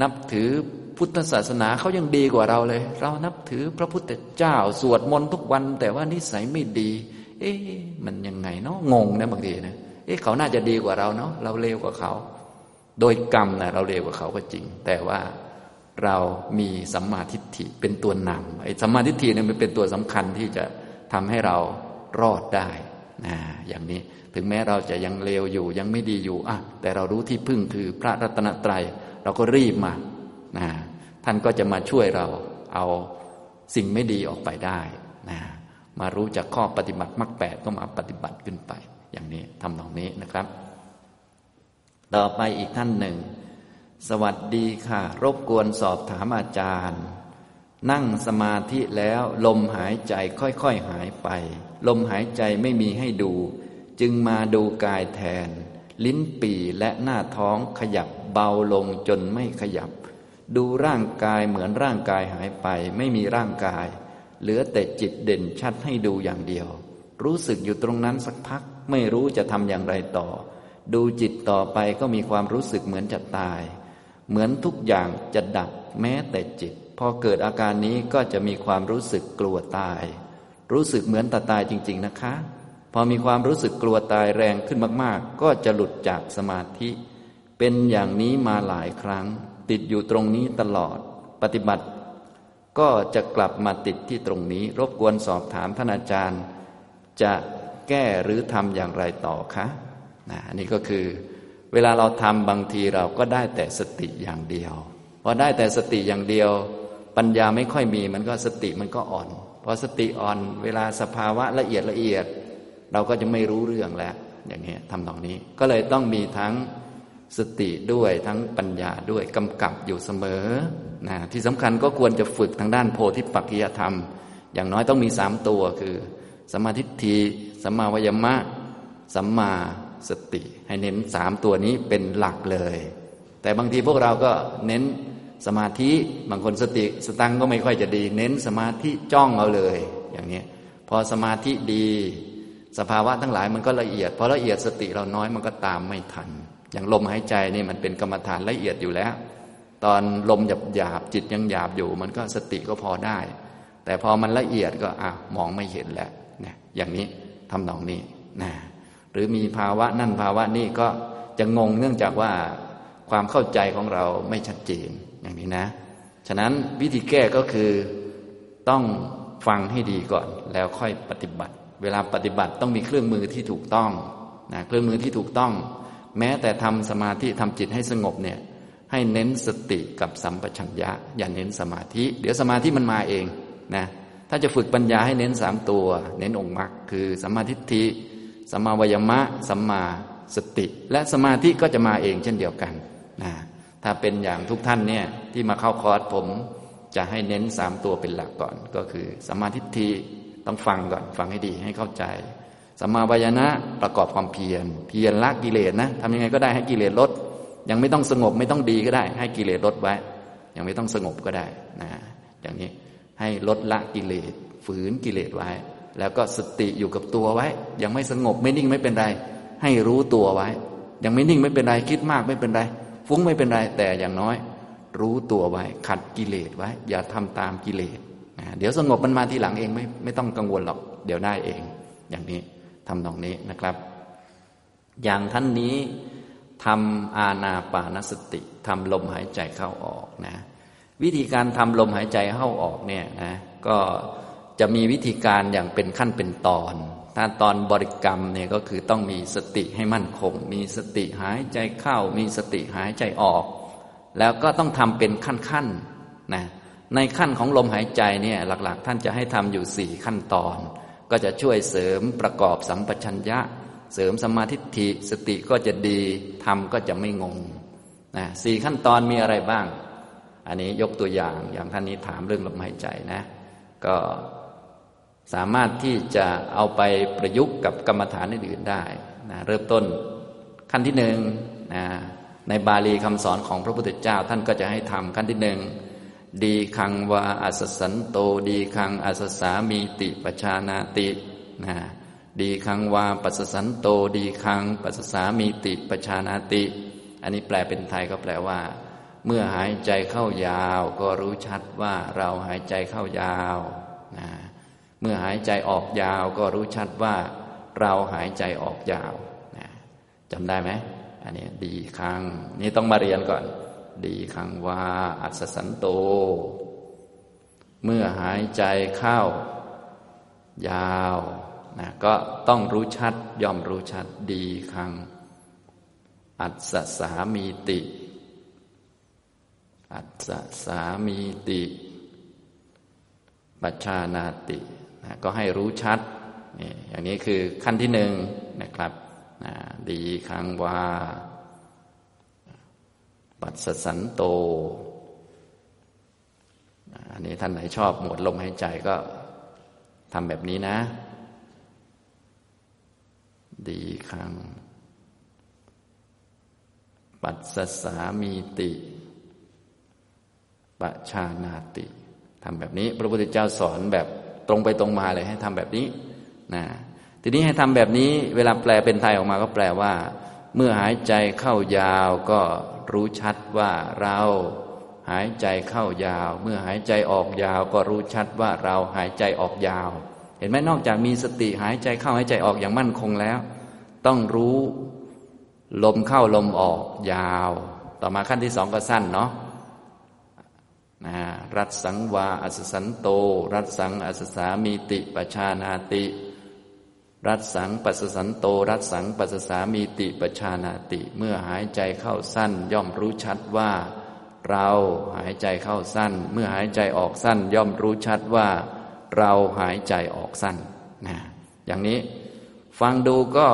นับถือพุทธศาสนาเขายังดีกว่าเราเลย เรานับถือพระพุทธเจ้าสวดมนต์ทุกวัน แต่ว่านิสัยไม่ดี เอ๊ะมันยังไงเนาะงงนะบางทีนะเอ๊ะเขาน่าจะดีกว่าเราเนาะเราเลวกว่าเขา โดยกรรมนะเราเลวกว่าเขาก็จริง แต่ว่าเรามีสัมมาทิฏฐิเป็นตัวนำไอ้สัมมาทิฏฐิเนี่ยมันเป็นตัวสำคัญที่จะ ทำให้เรารอดได้นะอย่างนี้ถึงแม้เราจะยังเลวอยู่ยังไม่ดีอยู่อะแต่เรารู้ที่พึ่งคือพระรัตนตรัย เราก็รีบมานะท่านก็จะมาช่วยเราเอาสิ่งไม่ดีออกไปได้นะมารู้จากข้อปฏิบัติมรรคแปดก็มาปฏิบัติขึ้นไป อย่างนี้ทำตรงนี้นะครับ ต่อไปอีกท่านหนึ่ง สวัสดีค่ะ รบกวนสอบถามอาจารย์ นั่งสมาธิแล้วลมหายใจค่อยๆหายไป ลมหายใจไม่มีให้ดู จึงมาดูกายแทน ลิ้นปี่และหน้าท้องขยับเบาลงจนไม่ขยับ ดูร่างกายเหมือนร่างกายหายไป ไม่มีร่างกาย เหลือแต่จิตเด่นชัดให้ดูอย่างเดียว รู้สึกอยู่ตรงนั้นสักพัก ไม่รู้จะทำอย่างไรต่อ ดูจิตต่อไปก็มีความรู้สึกเหมือนจะตาย เหมือนทุกอย่างจะดับแม้แต่จิต พอเกิดอาการนี้ก็จะมีความรู้สึกกลัวตาย รู้สึกเหมือนตาตายจริง ๆนะคะ พอมีความรู้สึกกลัวตายแรงขึ้นมาก ๆ ก็จะหลุดจากสมาธิ เป็นอย่างนี้มาหลายครั้ง ติดอยู่ตรงนี้ตลอด ปฏิบัติ ก็จะกลับมาติดที่ตรงนี้ รบกวนสอบถามท่านอาจารย์ จะแก้หรือทำอย่างไรต่อคะนะอันนี้ก็คือเวลาเราทำบางทีเราก็ได้แต่สติอย่างเดียวพอได้แต่สติอย่างเดียว ปัญญาไม่ค่อยมีมันก็สติมันก็อ่อนพอสติอ่อนเวลาสภาวะละเอียดละเอียด เราก็จะไม่รู้เรื่องแล้ว อย่างนี้ทำตรงนี้ก็เลยต้องมีทั้งสติด้วยทั้งปัญญาด้วยกำกับอยู่เสมอนะที่สำคัญก็ควรจะฝึกทางด้านโพธิปักขิยธรรม อย่างน้อยต้องมีสามตัวคือสมาธิทีสัมมาวยมะสัมมาสติ ให้เน้นสามตัวนี้เป็นหลักเลย แต่บางทีพวกเราก็เน้น สมาธิบางคนสติสตังก็ไม่ค่อยจะดี เน้นสมาธิจ้องเอาเลย อย่างนี้พอสมาธิดี สภาวะทั้งหลายมันก็ละเอียดพอละเอียดสติเราน้อยมันก็ตามไม่ทัน อย่างลมหายใจนี่มันเป็นกรรมฐานละเอียดอยู่แล้ว ตอนลมหยาบหยาบจิตยังหยาบอยู่ มันก็สติก็พอได้ แต่พอมันละเอียดก็อะมองไม่เห็นแล้วเนี่ยอย่างนี้ทำนองนี้นะหรือมีภาวะนั่นภาวะนี่ก็จะงงเนื่องจากว่าความเข้าใจของเราไม่ชัดเจน อย่างนี้นะ ฉะนั้นวิธีแก้ก็คือต้องฟังให้ดีก่อน แล้วค่อยปฏิบัติ เวลาปฏิบัติต้องมีเครื่องมือที่ถูกต้องนะเครื่องมือที่ถูกต้อง แม้แต่ทำสมาธิทำจิตให้สงบเนี่ยให้เน้นสติกับสัมปชัญญะ อย่าเน้นสมาธิ เดี๋ยวสมาธิมันมาเองนะถ้าจะฝึกปัญญาให้เน้นสามตัว เน้นองค์มรรคคือสัมมาทิฏฐิสัมมาวยมะ สัมมาสติ และสมาธิก็จะมาเองเช่นเดียวกันนะ ถ้าเป็นอย่างทุกท่านเนี่ยที่มาเข้าคอร์สผมจะให้เน้นสามตัวเป็นหลักก่อน ก็คือสัมมาทิฏฐิต้องฟังก่อนฟังให้ดีให้เข้าใจสัมมาวยนะประกอบความเพียรเพียรละกิเลสนะทำยังไงก็ได้ให้กิเลสลด ยังไม่ต้องสงบไม่ต้องดีก็ได้ ให้กิเลสลดไว้ ยังไม่ต้องสงบก็ได้นะอย่างนี้ให้ลดละกิเลสฝืนกิเลสไว้ แล้วก็สติอยู่กับตัวไว้ ยังไม่สงบไม่นิ่งไม่เป็นไร ให้รู้ตัวไว้ ยังไม่นิ่งไม่เป็นไรคิดมากไม่เป็นไร ฟุ้งไม่เป็นไรแต่อย่างน้อย รู้ตัวไว้ ขัดกิเลสไว้ อย่าทำตามกิเลสเดี๋ยวสงบมันมาทีหลังเองไม่ไม่ต้องกังวลหรอก เดี๋ยวได้เอง อย่างนี้ทำตรงนี้นะครับ อย่างท่านนี้ทำอาณาปานสติทำลมหายใจเข้าออกนะวิธีการทำลมหายใจเข้าออกเนี่ยนะก็จะมีวิธีการอย่างเป็นขั้นเป็นตอน ถ้าตอนบริกรรมเนี่ยก็คือต้องมีสติให้มั่นคง มีสติหายใจเข้า มีสติหายใจออก แล้วก็ต้องทำเป็นขั้นๆนะในขั้นของลมหายใจเนี่ยหลักๆ ท่านจะให้ทำอยู่สี่ขั้นตอน ก็จะช่วยเสริมประกอบสัมปชัญญะ เสริมสมาธิิสติก็จะดีทำก็จะไม่งงนะสี่ขั้นตอนมีอะไรบ้าง อันนี้ยกตัวอย่างอย่างท่านนี้ถามเรื่องลมหายใจนะ ก็ สามารถที่จะเอาไปประยุกต์กับกรรมฐานอื่นๆได้นะเริ่มต้นขั้นที่หนึ่งนะในบาลีคำสอนของพระพุทธเจ้าท่านก็จะให้ทำขั้นที่หนึ่งดีคังวาอัสสันโต ดีคังอัสสามีติปชานาตินะดีคังวาปัสสันโต ดีคังปัสสามีติปชานาติ อันนี้แปลเป็นไทยก็แปลว่า เมื่อหายใจเข้ายาว ก็รู้ชัดว่าเราหายใจเข้ายาวนะ เมื่อหายใจออกยาวก็รู้ชัดว่าเราหายใจออกยาวนะจำได้ไหมอันนี้ดีครั้งนี่ต้องมาเรียนก่อน ดีครั้งว่าอัศสันโต เมื่อหายใจเข้ายาวนะก็ต้องรู้ชัดย่อมรู้ชัดดีครั้งอัศสามีติ อัสสามีติ ปัจชานาติ นะก็ให้รู้ชัดนี่อย่างนี้คือขั้นที่หนึ่งนะครับนะดีคังวาปัสสันโต อันนี้ท่านไหนชอบหมวดลมหายใจก็ทำแบบนี้นะ ดีคัง ปัสสสามีติปชานาติทำแบบนี้ พระพุทธเจ้าสอนแบบ ตรงไปตรงมาเลยให้ทำแบบนี้นะทีนี้ให้ทำแบบนี้เวลาแปลเป็นไทยออกมาก็แปลว่า เมื่อหายใจเข้ายาวก็รู้ชัดว่าเราหายใจเข้ายาว เมื่อหายใจออกยาว ก็รู้ชัดว่าเราหายใจออกยาว เห็นไหมนอกจากมีสติหายใจเข้าหายใจออกอย่างมั่นคงแล้ว ต้องรู้ลมเข้าลมออกยาว ต่อมาขั้นที่สองก็สั้นเนาะ นะรัตสังวาอัสสันโต รัตสังอัสสามีติปชานาติ รัตสังปัสสันโต รัตสังปัสสามีติปชานาติ เมื่อหายใจเข้าสั้นย่อมรู้ชัดว่า เราหายใจเข้าสั้น เมื่อหายใจออกสั้น ย่อมรู้ชัดว่า เราหายใจออกสั้นนะอย่างนี้ฟังดูก็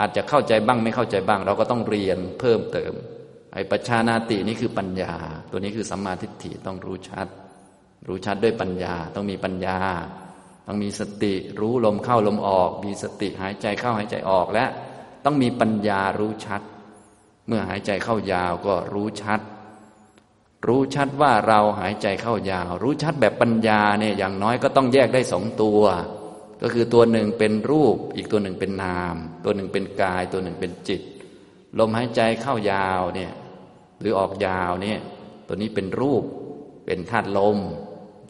อาจจะเข้าใจบ้างไม่เข้าใจบ้าง เราก็ต้องเรียนเพิ่มเติม ไอ้ปัญชานาตินี่คือปัญญา ตัวนี้คือสัมมาทิฏฐิต้องรู้ชัด รู้ชัดด้วยปัญญา ต้องมีปัญญา ต้องมีสติรู้ลมเข้าลมออก มีสติหายใจเข้าหายใจออกและต้องมีปัญญารู้ชัด เมื่อหายใจเข้ายาวก็รู้ชัด รู้ชัดว่าเราหายใจเข้ายาว รู้ชัดแบบปัญญาเนี่ยอย่างน้อยก็ต้องแยกได้สองตัว ก็คือตัวหนึ่งเป็นรูป อีกตัวหนึ่งเป็นนาม ตัวหนึ่งเป็นกาย ตัวหนึ่งเป็นจิต ลมหายใจเข้ายาวเนี่ย หรือออกยาวเนี่ยตัวนี้เป็นรูปเป็นธาตุลม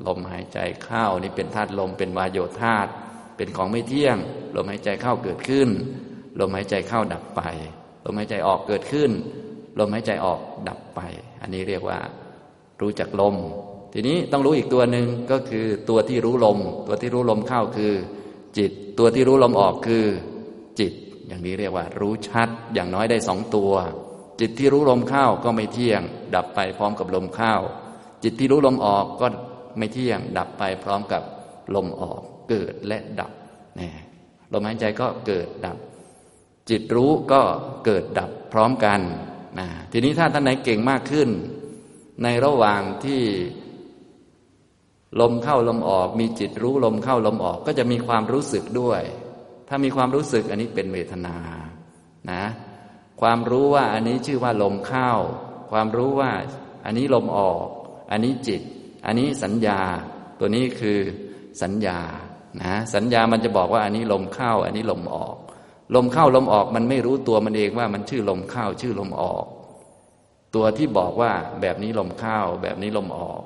ลมหายใจเข้านี่เป็นธาตุลม เป็นวายโยธาตุเป็นของไม่เที่ยง ลมหายใจเข้าเกิดขึ้น ลมหายใจเข้าดับไป ลมหายใจออกเกิดขึ้น ลมหายใจออกดับไป อันนี้เรียกว่า รู้จักลม ทีนี้ต้องรู้อีกตัวหนึ่งก็คือตัวที่รู้ลม ตัวที่รู้ลมเข้าคือ จิต ตัวที่รู้ลมออกคือ จิต อย่างนี้เรียกว่า รู้ชัดอย่างน้อยได้สองตัว จิตที่รู้ลมเข้าก็ไม่เที่ยง ดับไปพร้อมกับลมเข้า จิตที่รู้ลมออกก็ไม่เที่ยง ดับไปพร้อมกับลมออก เกิดและดับนี่ลมหายใจก็เกิดดับ จิตรู้ก็เกิดดับพร้อมกันนะทีนี้ถ้าท่านไหนเก่งมากขึ้น ในระหว่างที่ลมเข้าลมออก มีจิตรู้ลมเข้าลมออกก็จะมีความรู้สึกด้วย ถ้ามีความรู้สึกอันนี้เป็นเวทนานะ ความรู้ว่าอันนี้ชื่อว่าลมเข้า ความรู้ว่าอันนี้ลมออก อันนี้จิต อันนี้สัญญา ตัวนี้คือสัญญานะสัญญามันจะบอกว่าอันนี้ลมเข้า อันนี้ลมออก ลมเข้าลมออกมันไม่รู้ตัวมันเองว่ามันชื่อลมเข้า ชื่อลมออก ตัวที่บอกว่าแบบนี้ลมเข้า แบบนี้ลมออก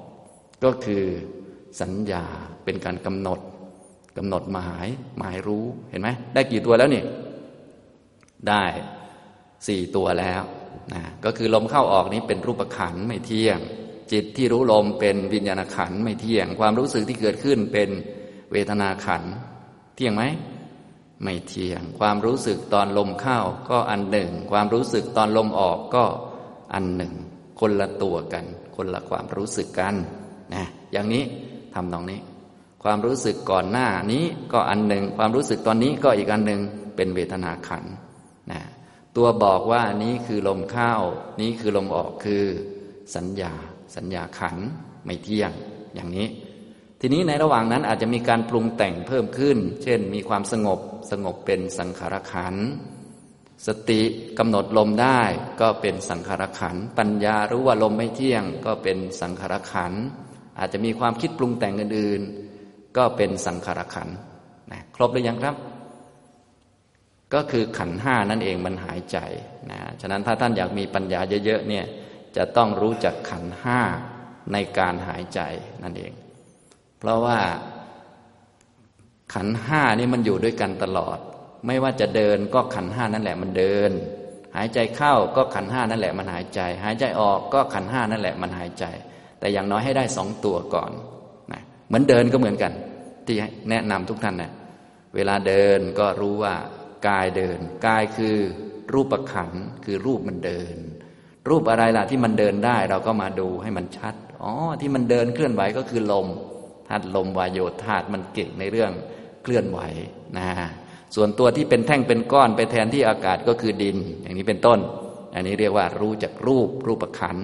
ก็คือสัญญาเป็นการกำหนดกำหนดหมายหมายรู้เห็นไหมได้กี่ตัวแล้วนี่ได้ สี่ตัวแล้วนะก็คือลมเข้าออกนี้เป็นรูปขันไม่เที่ยง จิตที่รู้ลมเป็นวิญญาณขันไม่เที่ยง ความรู้สึกที่เกิดขึ้นเป็นเวทนาขันเที่ยงไหมไม่เที่ยง ความรู้สึกตอนลมเข้าก็อันหนึ่ง ความรู้สึกตอนลมออกก็อันหนึ่ง คนละตัวกัน คนละความรู้สึกกันนะอย่างนี้ทำตรงนี้ ความรู้สึกก่อนหน้านี้ก็อันหนึ่ง ความรู้สึกตอนนี้ก็อีกอันหนึ่งเป็นเวทนาขันนะ ตัวบอกว่านี้คือลมเข้า นี้คือลมออกคือสัญญา สัญญาขันไม่เที่ยงอย่างนี้ ทีนี้ในระหว่างนั้นอาจจะมีการปรุงแต่งเพิ่มขึ้น เช่น มีความสงบสงบเป็นสังขารขันสติกำหนดลมได้ก็เป็นสังขารขันปัญญารู้ว่าลมไม่เที่ยง ก็เป็นสังขารขันอาจจะมีความคิดปรุงแต่งอื่นๆ ก็เป็นสังขารขันนะครบหรือยังครับ ก็คือขันห้านั่นเองมันหายใจนะฉะนั้นถ้าท่านอยากมีปัญญาเยอะๆเนี่ยจะต้องรู้จักขันห้าในการหายใจนั่นเอง เพราะว่าขันห้านี่มันอยู่ด้วยกันตลอด ไม่ว่าจะเดินก็ขันห้านั่นแหละมันเดิน หายใจเข้าก็ขันห้านั่นแหละมันหายใจ หายใจออกก็ขันห้านั่นแหละมันหายใจ แต่อย่างน้อยให้ได้สองตัวก่อนนะเหมือนเดินก็เหมือนกัน ที่แนะนำทุกท่านนะเวลาเดินก็รู้ว่า กายเดิน กายคือรูปขันคือรูปมันเดิน รูปอะไรล่ะที่มันเดินได้ เราก็มาดูให้มันชัดอ๋อที่มันเดินเคลื่อนไหวก็คือลมธาตุลมวายโยธาตุมันเก่งในเรื่องเคลื่อนไหวนะส่วนตัวที่เป็นแท่งเป็นก้อนไปแทนที่อากาศก็คือดิน อย่างนี้เป็นต้น อันนี้เรียกว่ารู้จักรูปรูปขัน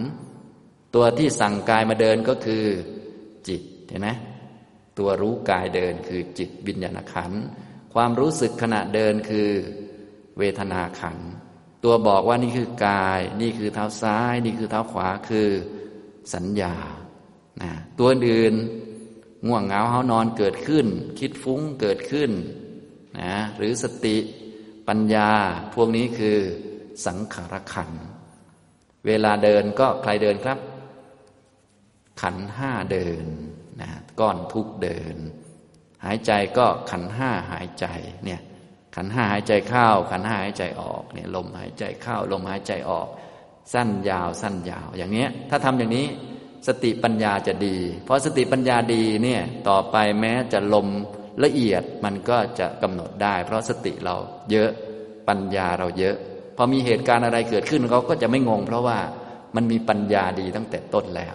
ตัวที่สั่งกายมาเดินก็คือจิตเห็นไหมตัวรู้กายเดินคือจิตวิญญาณขัน ความรู้สึกขณะเดินคือ เวทนาขัน ตัวบอกว่านี่คือกาย นี่คือเท้าซ้าย นี่คือเท้าขวาคือสัญญานะตัวอื่นง่วงเหงาเฮานอนเกิดขึ้น คิดฟุ้งเกิดขึ้นนะหรือสติปัญญาพวกนี้คือสังขารขัน เวลาเดินก็ใครเดินครับ ขันห้าเดินนะก้อนทุกเดิน หายใจก็ขันห้าหายใจเนี่ยขันห้าหายใจเข้า ขันห้าหายใจออกเนี่ยลมหายใจเข้า ลมหายใจออก สั้นยาวสั้นยาวอย่างเนี้ยถ้าทำอย่างนี้สติปัญญาจะดี เพราะสติปัญญาดีเนี่ยต่อไปแม้จะลมละเอียดมันก็จะกำหนดได้ เพราะสติเราเยอะปัญญาเราเยอะ พอมีเหตุการณ์อะไรเกิดขึ้นเขาก็จะไม่งง เพราะว่ามันมีปัญญาดีตั้งแต่ต้นแล้ว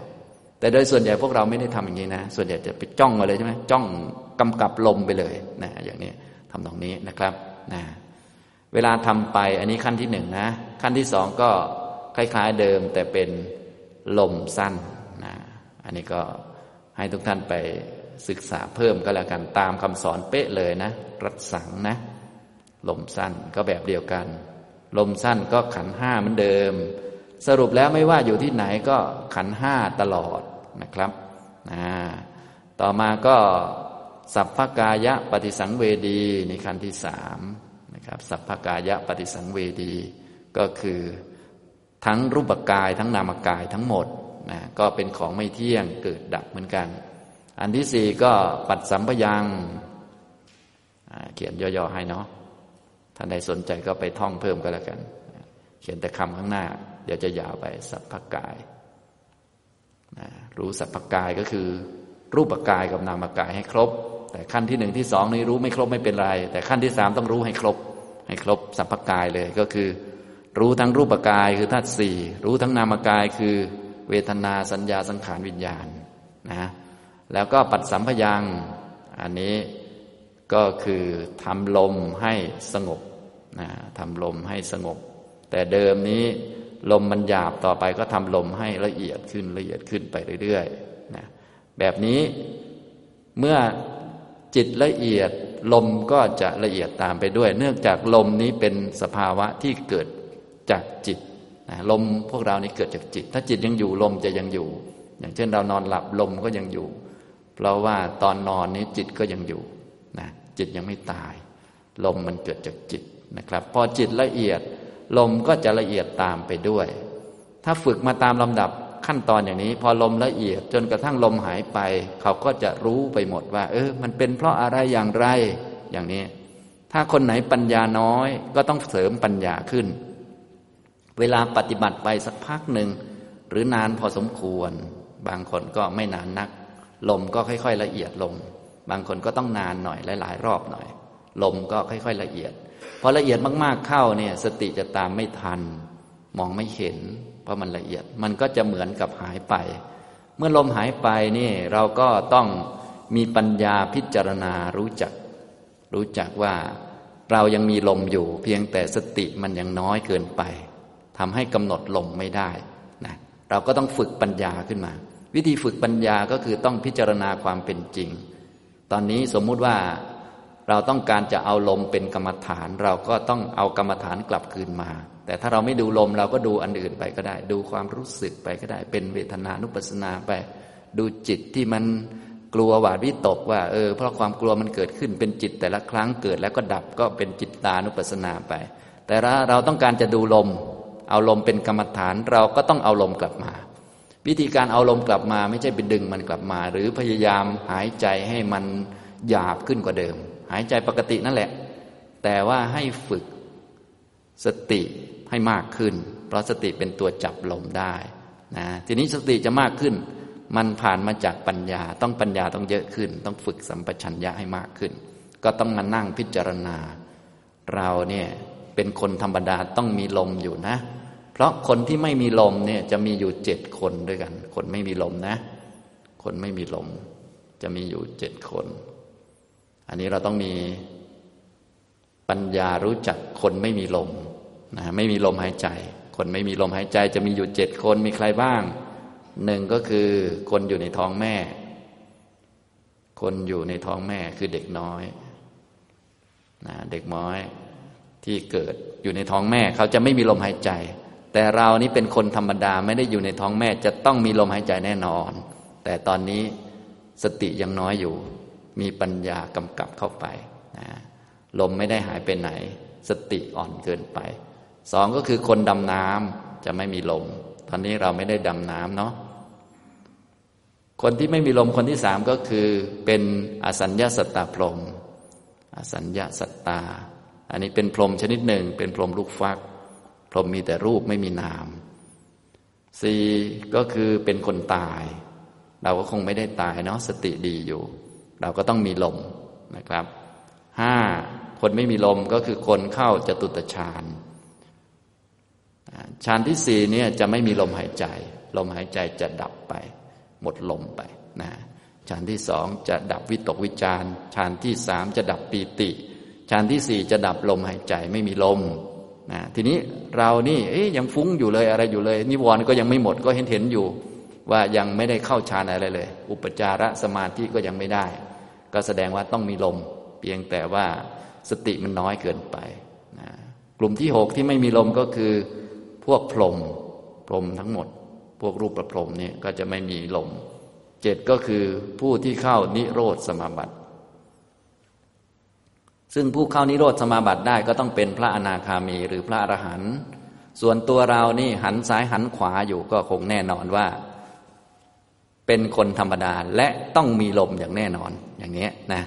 แต่โดยส่วนใหญ่พวกเราไม่ได้ทำอย่างนี้นะ ส่วนใหญ่จะไปจ้องมาเลยใช่ไหมจ้องกำกับลมไปเลยนะอย่างนี้ทำตรงนี้นะครับนะเวลาทำไปอันนี้ขั้นที่หนึ่งนะ ขั้นที่สองก็คล้าย ๆเดิมแต่เป็นลมสั้นนะอันนี้ก็ให้ทุกท่านไปศึกษาเพิ่มก็แล้วกันตามคำสอนเป๊ะเลยนะ รัดสังนะลมสั้นก็แบบเดียวกัน ลมสั้นก็ขันห้าเหมือนเดิม สรุปแล้วไม่ว่าอยู่ที่ไหนก็ขันห้าตลอด นะครับนะต่อมาก็สัพพกายะปฏิสังเวดีในขั้นที่สามนะครับสัพพกายะปฏิสังเวดี ก็คือทั้งรูปกายทั้งนามกายทั้งหมดนะก็เป็นของไม่เที่ยงเกิดดับเหมือนกัน อันที่สี่ก็ปัดสัมพยังเขียนย่อๆให้เนาะท่านใดสนใจก็ไปท่องเพิ่มก็แล้วกัน เขียนแต่คำข้างหน้า เดี๋ยวจะยาวไปสัพพกาย รู้สัพพกายก็คือ รูปกายกับนามกายให้ครบ แต่ขั้นที่หนึ่งที่สองนี้รู้ไม่ครบไม่เป็นไร แต่ขั้นที่สามต้องรู้ให้ครบ ให้ครบสัพพกายเลยก็คือ รู้ทั้งรูปกายคือธาตุสี่รู้ทั้งนามกายคือ เวทนาสัญญาสังขารวิญญาณนะแล้วก็ปัดสัมพยังอันนี้ก็คือทำลมให้สงบนะทำลมให้สงบ แต่เดิมนี้ ลมมันหยาบต่อไปก็ทำลมให้ละเอียดขึ้นละเอียดขึ้นไปเรื่อยๆนะแบบนี้เมื่อจิตละเอียดลมก็จะละเอียดตามไปด้วย เนื่องจากลมนี้เป็นสภาวะที่เกิดจากจิตลมพวกเรานี้เกิดจากจิต ถ้าจิตยังอยู่ลมจะยังอยู่ อย่างเช่นเรานอนหลับลมก็ยังอยู่ เพราะว่าตอนนอนนี้จิตก็ยังอยู่นะจิตยังไม่ตาย ลมมันเกิดจากจิตนะครับ พอจิตละเอียด ลมก็จะละเอียดตามไปด้วย ถ้าฝึกมาตามลำดับขั้นตอนอย่างนี้ พอลมละเอียดจนกระทั่งลมหายไป เขาก็จะรู้ไปหมดว่า เออ มันเป็นเพราะอะไรอย่างไรอย่างนี้ ถ้าคนไหนปัญญาน้อยก็ต้องเสริมปัญญาขึ้น เวลาปฏิบัติไปสักพักหนึ่งหรือนานพอสมควร บางคนก็ไม่นานนัก ลมก็ค่อย ๆ ละเอียดลง บางคนก็ต้องนานหน่อยหลาย ๆ รอบหน่อย ลมก็ค่อย ๆ ละเอียด พอละเอียดมาก ๆเข้าเนี่ยสติจะตามไม่ทัน มองไม่เห็น เพราะมันละเอียดมันก็จะเหมือนกับหายไป เมื่อลมหายไปนี่เราก็ต้องมีปัญญาพิจารณารู้จัก รู้จักว่าเรายังมีลมอยู่ เพียงแต่สติมันยังน้อยเกินไปทำให้กำหนดลมไม่ได้นะเราก็ต้องฝึกปัญญาขึ้นมา วิธีฝึกปัญญาก็คือต้องพิจารณาความเป็นจริง ตอนนี้สมมุติว่า เราต้องการจะเอาลมเป็นกรรมฐาน เราก็ต้องเอากรรมฐานกลับคืนมา แต่ถ้าเราไม่ดูลมเราก็ดูอันอื่นไปก็ได้ ดูความรู้สึกไปก็ได้ เป็นเวทนานุปัสสนาไป ดูจิตที่มันกลัวหวาดวิตกว่าเออเพราะความกลัวมันเกิดขึ้นเป็นจิตแต่ละครั้งเกิดแล้วก็ดับก็เป็นจิตตานุปัสสนาไป แต่เราต้องการจะดูลม เอาลมเป็นกรรมฐานเราก็ต้องเอาลมกลับมา วิธีการเอาลมกลับมาไม่ใช่ไปดึงมันกลับมา หรือพยายามหายใจให้มันหยาบขึ้นกว่าเดิม หายใจปกตินั่นแหละ แต่ว่าให้ฝึกสติให้มากขึ้น เพราะสติเป็นตัวจับลมได้นะทีนี้สติจะมากขึ้น มันผ่านมาจากปัญญา ต้องปัญญาต้องเยอะขึ้น ต้องฝึกสัมปชัญญะให้มากขึ้น ก็ต้องมานั่งพิจารณา เราเนี่ยเป็นคนธรรมดาต้องมีลมอยู่นะ เพราะคนที่ไม่มีลมเนี่ยจะมีอยู่เจ็ดคนด้วยกัน คนไม่มีลมนะ คนไม่มีลม จะมีอยู่เจ็ดคน อันนี้เราต้องมีปัญญารู้จักคนไม่มีลมนะไม่มีลมหายใจ คนไม่มีลมหายใจจะมีอยู่เจ็ดคนมีใครบ้างหนึ่งก็คือคนอยู่ในท้องแม่ คนอยู่ในท้องแม่คือเด็กน้อยนะเด็กน้อยที่เกิดอยู่ในท้องแม่ เขาจะไม่มีลมหายใจ แต่เรานี่เป็นคนธรรมดาไม่ได้อยู่ในท้องแม่ จะต้องมีลมหายใจแน่นอน แต่ตอนนี้สติยังน้อยอยู่ มีปัญญากำกับเข้าไปนะลมไม่ได้หายไปไหน สติอ่อนเกินไปสองก็คือคนดำน้ำจะไม่มีลม ตอนนี้เราไม่ได้ดำน้ำเนาะคนที่ไม่มีลมคนที่สามก็คือเป็นอสัญญาสตตาพรมอสัญญาสตตา อันนี้เป็นพรมชนิดหนึ่ง เป็นพรมลูกฟัก พรมมีแต่รูปไม่มีนามสี่ก็คือเป็นคนตาย เราก็คงไม่ได้ตายเนาะสติดีอยู่ เราก็ต้องมีลมนะครับห้าคนไม่มีลมก็คือคนเข้าจตุตฌานฌานที่สี่เนี่ยจะไม่มีลมหายใจ ลมหายใจจะดับไป หมดลมไปนะฌานที่สองจะดับวิตกวิจารฌานที่สามจะดับปีติฌานที่สี่จะดับลมหายใจไม่มีลมนะทีนี้เรานี่ยยังฟุ้งอยู่เลยอะไรอยู่เลย นิวรณ์ก็ยังไม่หมดก็เห็นเห็นอยู่ ว่ายังไม่ได้เข้าฌานอะไรเลย อุปจารสมาธิก็ยังไม่ได้ ก็แสดงว่าต้องมีลม เพียงแต่ว่าสติมันน้อยเกินไปนะกลุ่มที่หกที่ไม่มีลมก็คือพวกพรมพรมทั้งหมด พวกรูปประพรมนี่ก็จะไม่มีลมเจ็ดก็คือผู้ที่เข้านิโรธสมาบัติซึ่งผู้เข้านิโรธสมาบัติได้ก็ต้องเป็นพระอนาคามีหรือพระอรหันต์ส่วนตัวเรานี่หันซ้ายหันขวาอยู่ก็คงแน่นอนว่า เป็นคนธรรมดาและต้องมีลมอย่างแน่นอน อย่างนี้นะ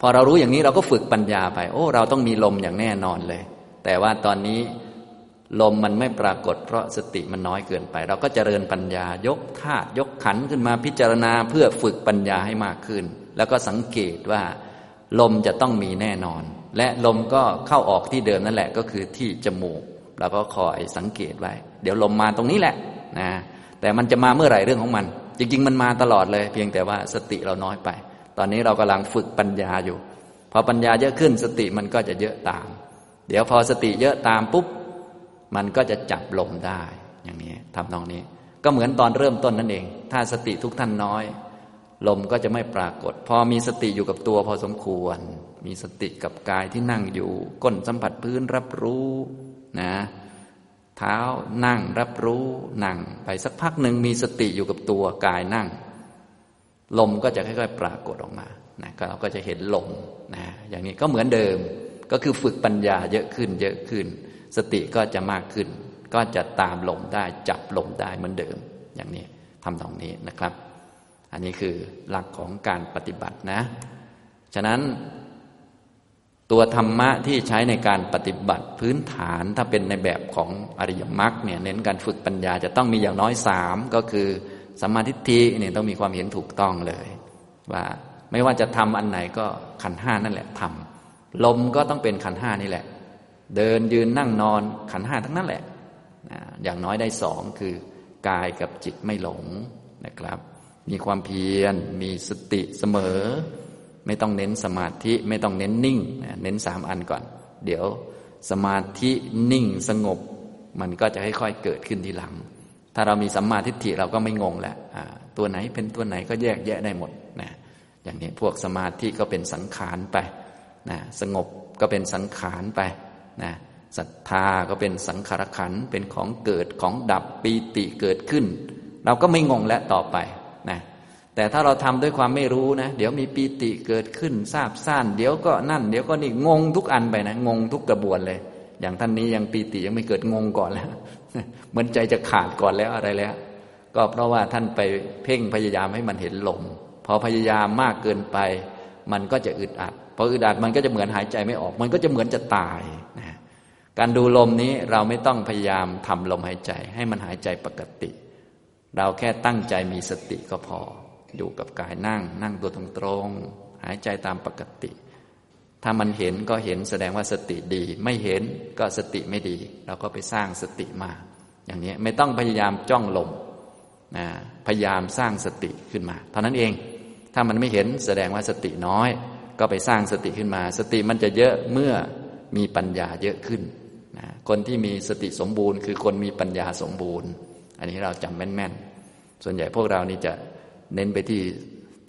พอเรารู้อย่างนี้เราก็ฝึกปัญญาไป โอ้ เราต้องมีลมอย่างแน่นอนเลย แต่ว่าตอนนี้ลมมันไม่ปรากฏ เพราะสติมันน้อยเกินไป เราก็เจริญปัญญายกธาตุยกขันขึ้นมาพิจารณาเพื่อฝึกปัญญาให้มากขึ้น แล้วก็สังเกตว่า ลมจะต้องมีแน่นอน และลมก็เข้าออกที่เดิมนั่นแหละก็คือที่จมูกเราก็คอยสังเกตไว้ เดี๋ยวลมมาตรงนี้แหละนะแต่มันจะมาเมื่อไหร่เรื่องของมัน จริง ๆ มันมาตลอดเลย เพียงแต่ว่าสติเราน้อยไป ตอนนี้เรากำลังฝึกปัญญาอยู่ พอปัญญาเยอะขึ้นสติมันก็จะเยอะตาม เดี๋ยวพอสติเยอะตามปุ๊บ มันก็จะจับลมได้ อย่างนี้ทำนองนี้ ก็เหมือนตอนเริ่มต้นนั่นเอง ถ้าสติทุกท่านน้อย ลมก็จะไม่ปรากฏ พอมีสติอยู่กับตัวพอสมควร มีสติกับกายที่นั่งอยู่ ก้นสัมผัสพื้นรับรู้นะเท้านั่งรับรู้นั่ง ไปสักพักหนึ่งมีสติอยู่กับตัวกายนั่ง ลมก็จะค่อยๆ ปรากฏออกมานะเราก็จะเห็นลมนะอย่างนี้ก็เหมือนเดิมก็คือฝึกปัญญาเยอะขึ้น เยอะขึ้น สติก็จะมากขึ้น ก็จะตามลมได้จับลมได้เหมือนเดิม อย่างนี้ทำตรงนี้นะครับ อันนี้คือหลักของการปฏิบัตินะ ฉะนั้น ตัวธรรมะที่ใช้ในการปฏิบัติพื้นฐานถ้าเป็นในแบบของอริยมรรคเนี่ยเน้นการฝึกปัญญาจะต้องมีอย่างน้อยสามก็คือ สมาธิทิเนี่ยต้องมีความเห็นถูกต้องเลย ว่าไม่ว่าจะทำอันไหนก็ขันห้านั่นแหละทำลมก็ต้องเป็นขันห้านี่แหละ เดินยืนนั่งนอนขันห้าทั้งนั้นแหละอย่างน้อยได้สองคือกายกับจิตไม่หลงนะครับ มีความเพียร มีสติเสมอ ไม่ต้องเน้นสมาธิไม่ต้องเน้นนิ่ง เน้นสามอันก่อน เดี๋ยวสมาธินิ่งสงบ มันก็จะค่อยๆเกิดขึ้นทีหลัง ถ้าเรามีสัมมาทิฏฐิเราก็ไม่งงแหละตัวไหนเป็นตัวไหนก็แยกแยะได้หมดนะอย่างนี้พวกสมาธิก็เป็นสังขารไปนะสงบก็เป็นสังขารไปนะศรัทธาก็เป็นสังขารขันเป็นของเกิดของดับปีติเกิดขึ้น เราก็ไม่งงและต่อไปนะแต่ถ้าเราทำด้วยความไม่รู้นะ เดี๋ยวมีปีติเกิดขึ้นทราบซ่านเดี๋ยวก็นั่น เดี๋ยวก็นี่งงทุกอันไปนะงงทุกกระบวนเลย อย่างท่านนี้ยังปีติยังไม่เกิดงงก่อนแล้ว เหมือนใจจะขาดก่อนแล้วอะไรแล้ว ก็เพราะว่าท่านไปเพ่งพยายามให้มันเห็นลมพอพยายามมากเกินไป มันก็จะอึดอัดพออึดอัดมันก็จะเหมือนหายใจไม่ออก มันก็จะเหมือนจะตายนะการดูลมนี้เราไม่ต้องพยายามทำลมหายใจ ให้มันหายใจปกติ เราแค่ตั้งใจมีสติก็พอ อยู่กับกายนั่ง นั่งตัวตรงๆหายใจตามปกติ ถ้ามันเห็นก็เห็นแสดงว่าสติดี ไม่เห็นก็สติไม่ดี เราก็ไปสร้างสติมา อย่างนี้ไม่ต้องพยายามจ้องลมนะพยายามสร้างสติขึ้นมา เท่านั้นเอง ถ้ามันไม่เห็นแสดงว่าสติน้อย ก็ไปสร้างสติขึ้นมา สติมันจะเยอะเมื่อมีปัญญาเยอะขึ้นนะคนที่มีสติสมบูรณ์ คือคนมีปัญญาสมบูรณ์ อันนี้เราจำแม่นๆ ส่วนใหญ่พวกเรานี่จะเน้นไปที่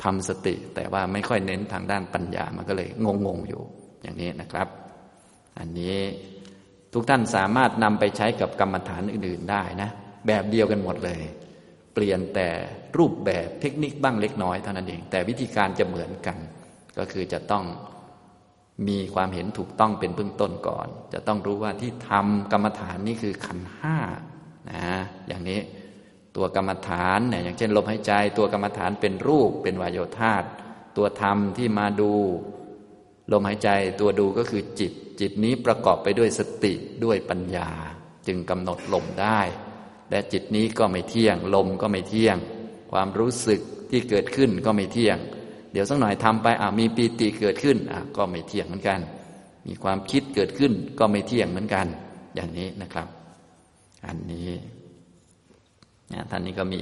ทำสติ แต่ว่าไม่ค่อยเน้นทางด้านปัญญามันก็เลยงงๆอยู่อย่างนี้นะครับ อันนี้ทุกท่านสามารถนำไปใช้กับกรรมฐานอื่น ๆได้นะ แบบเดียวกันหมดเลย เปลี่ยนแต่รูปแบบเทคนิคบ้างเล็กน้อยเท่านั้นเอง แต่วิธีการจะเหมือนกัน ก็คือจะต้องมีความเห็นถูกต้องเป็นเบื้องต้นก่อน จะต้องรู้ว่าที่ทำกรรมฐานนี่คือขันห้านะอย่างนี้ ตัวกรรมฐานเนี่ยอย่างเช่นลมหายใจ ตัวกรรมฐานเป็นรูปเป็นวายโยธาตตัวธรรมที่มาดู ลมหายใจตัวดูก็คือจิต จิตนี้ประกอบไปด้วยสติด้วยปัญญา จึงกำหนดลมได้ และจิตนี้ก็ไม่เที่ยง ลมก็ไม่เที่ยง ความรู้สึกที่เกิดขึ้นก็ไม่เที่ยง เดี๋ยวสักหน่อยทำไปอะมีปีติเกิดขึ้นอะก็ไม่เที่ยงเหมือนกัน มีความคิดเกิดขึ้นก็ไม่เที่ยงเหมือนกัน อย่างนี้นะครับ อันนี้ ท่านนี้ก็มี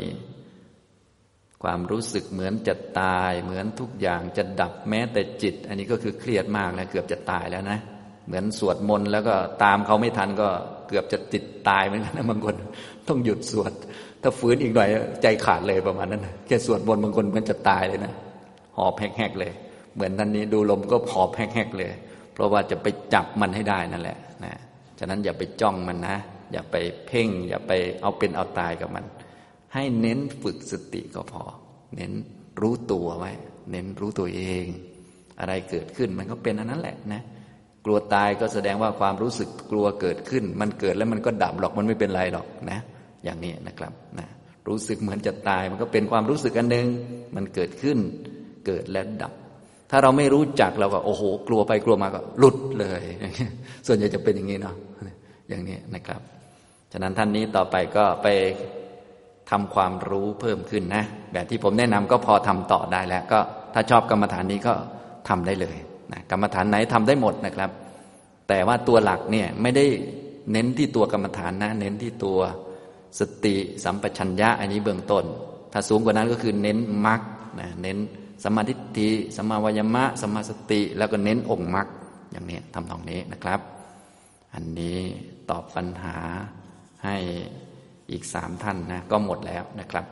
ความรู้สึกเหมือนจะตายเหมือนทุกอย่างจะดับแม้แต่จิต อันนี้ก็คือเครียดมากแล้วเกือบจะตายแล้วนะ เหมือนสวดมนต์แล้วก็ตามเขาไม่ทันก็เกือบจะจิตตายเหมือนกันนะบางคนต้องหยุดสวด ถ้าฝืนอีกหน่อยใจขาดเลยประมาณนั้นแค่สวดมนต์บางคนมันจะตายเลยนะหอบแหกๆเลย เหมือนท่านนี้ดูลมก็หอบแหกๆเลย เพราะว่าจะไปจับมันให้ได้นั่นแหละนะฉะนั้นอย่าไปจ้องมันนะ อย่าไปเพ่ง อย่าไปเอาเป็นเอาตายกับมัน ให้เน้นฝึกสติก็พอ เน้นรู้ตัวไว้ เน้นรู้ตัวเอง อะไรเกิดขึ้นมันก็เป็นอันนั้นแหละนะกลัวตายก็แสดงว่าความรู้สึกกลัวเกิดขึ้น มันเกิดแล้วมันก็ดับหรอกมันไม่เป็นไรหรอกนะ อย่างนี้นะครับนะรู้สึกเหมือนจะตายมันก็เป็นความรู้สึกอันหนึ่งมันเกิดขึ้น เกิดและดับ ถ้าเราไม่รู้จักเราก็โอ้โห กลัวไปกลัวมาก็หลุดเลย ส่วนใหญ่จะเป็นอย่างนี้เนาะอย่างนี้นะครับ ฉะนั้นท่านนี้ต่อไปก็ไป ทำความรู้เพิ่มขึ้นนะ แบบที่ผมแนะนำก็พอทำต่อได้แล้ว ก็ถ้าชอบกรรมฐานนี้ก็ทำได้เลยนะกรรมฐานไหนทำได้หมดนะครับ แต่ว่าตัวหลักเนี่ยไม่ได้เน้นที่ตัวกรรมฐานนะ เน้นที่ตัวสติสัมปชัญญะอันนี้เบื้องต้น ถ้าสูงกว่านั้นก็คือเน้นมรรคนะเน้นสมาธิฏฐิสมาวายมะ สมาสติ แล้วก็เน้นองค์มรรคอย่างนี้ทำตรงนี้นะครับ อันนี้ตอบปัญหาให้ อีกสามท่านนะก็หมดแล้วนะครับ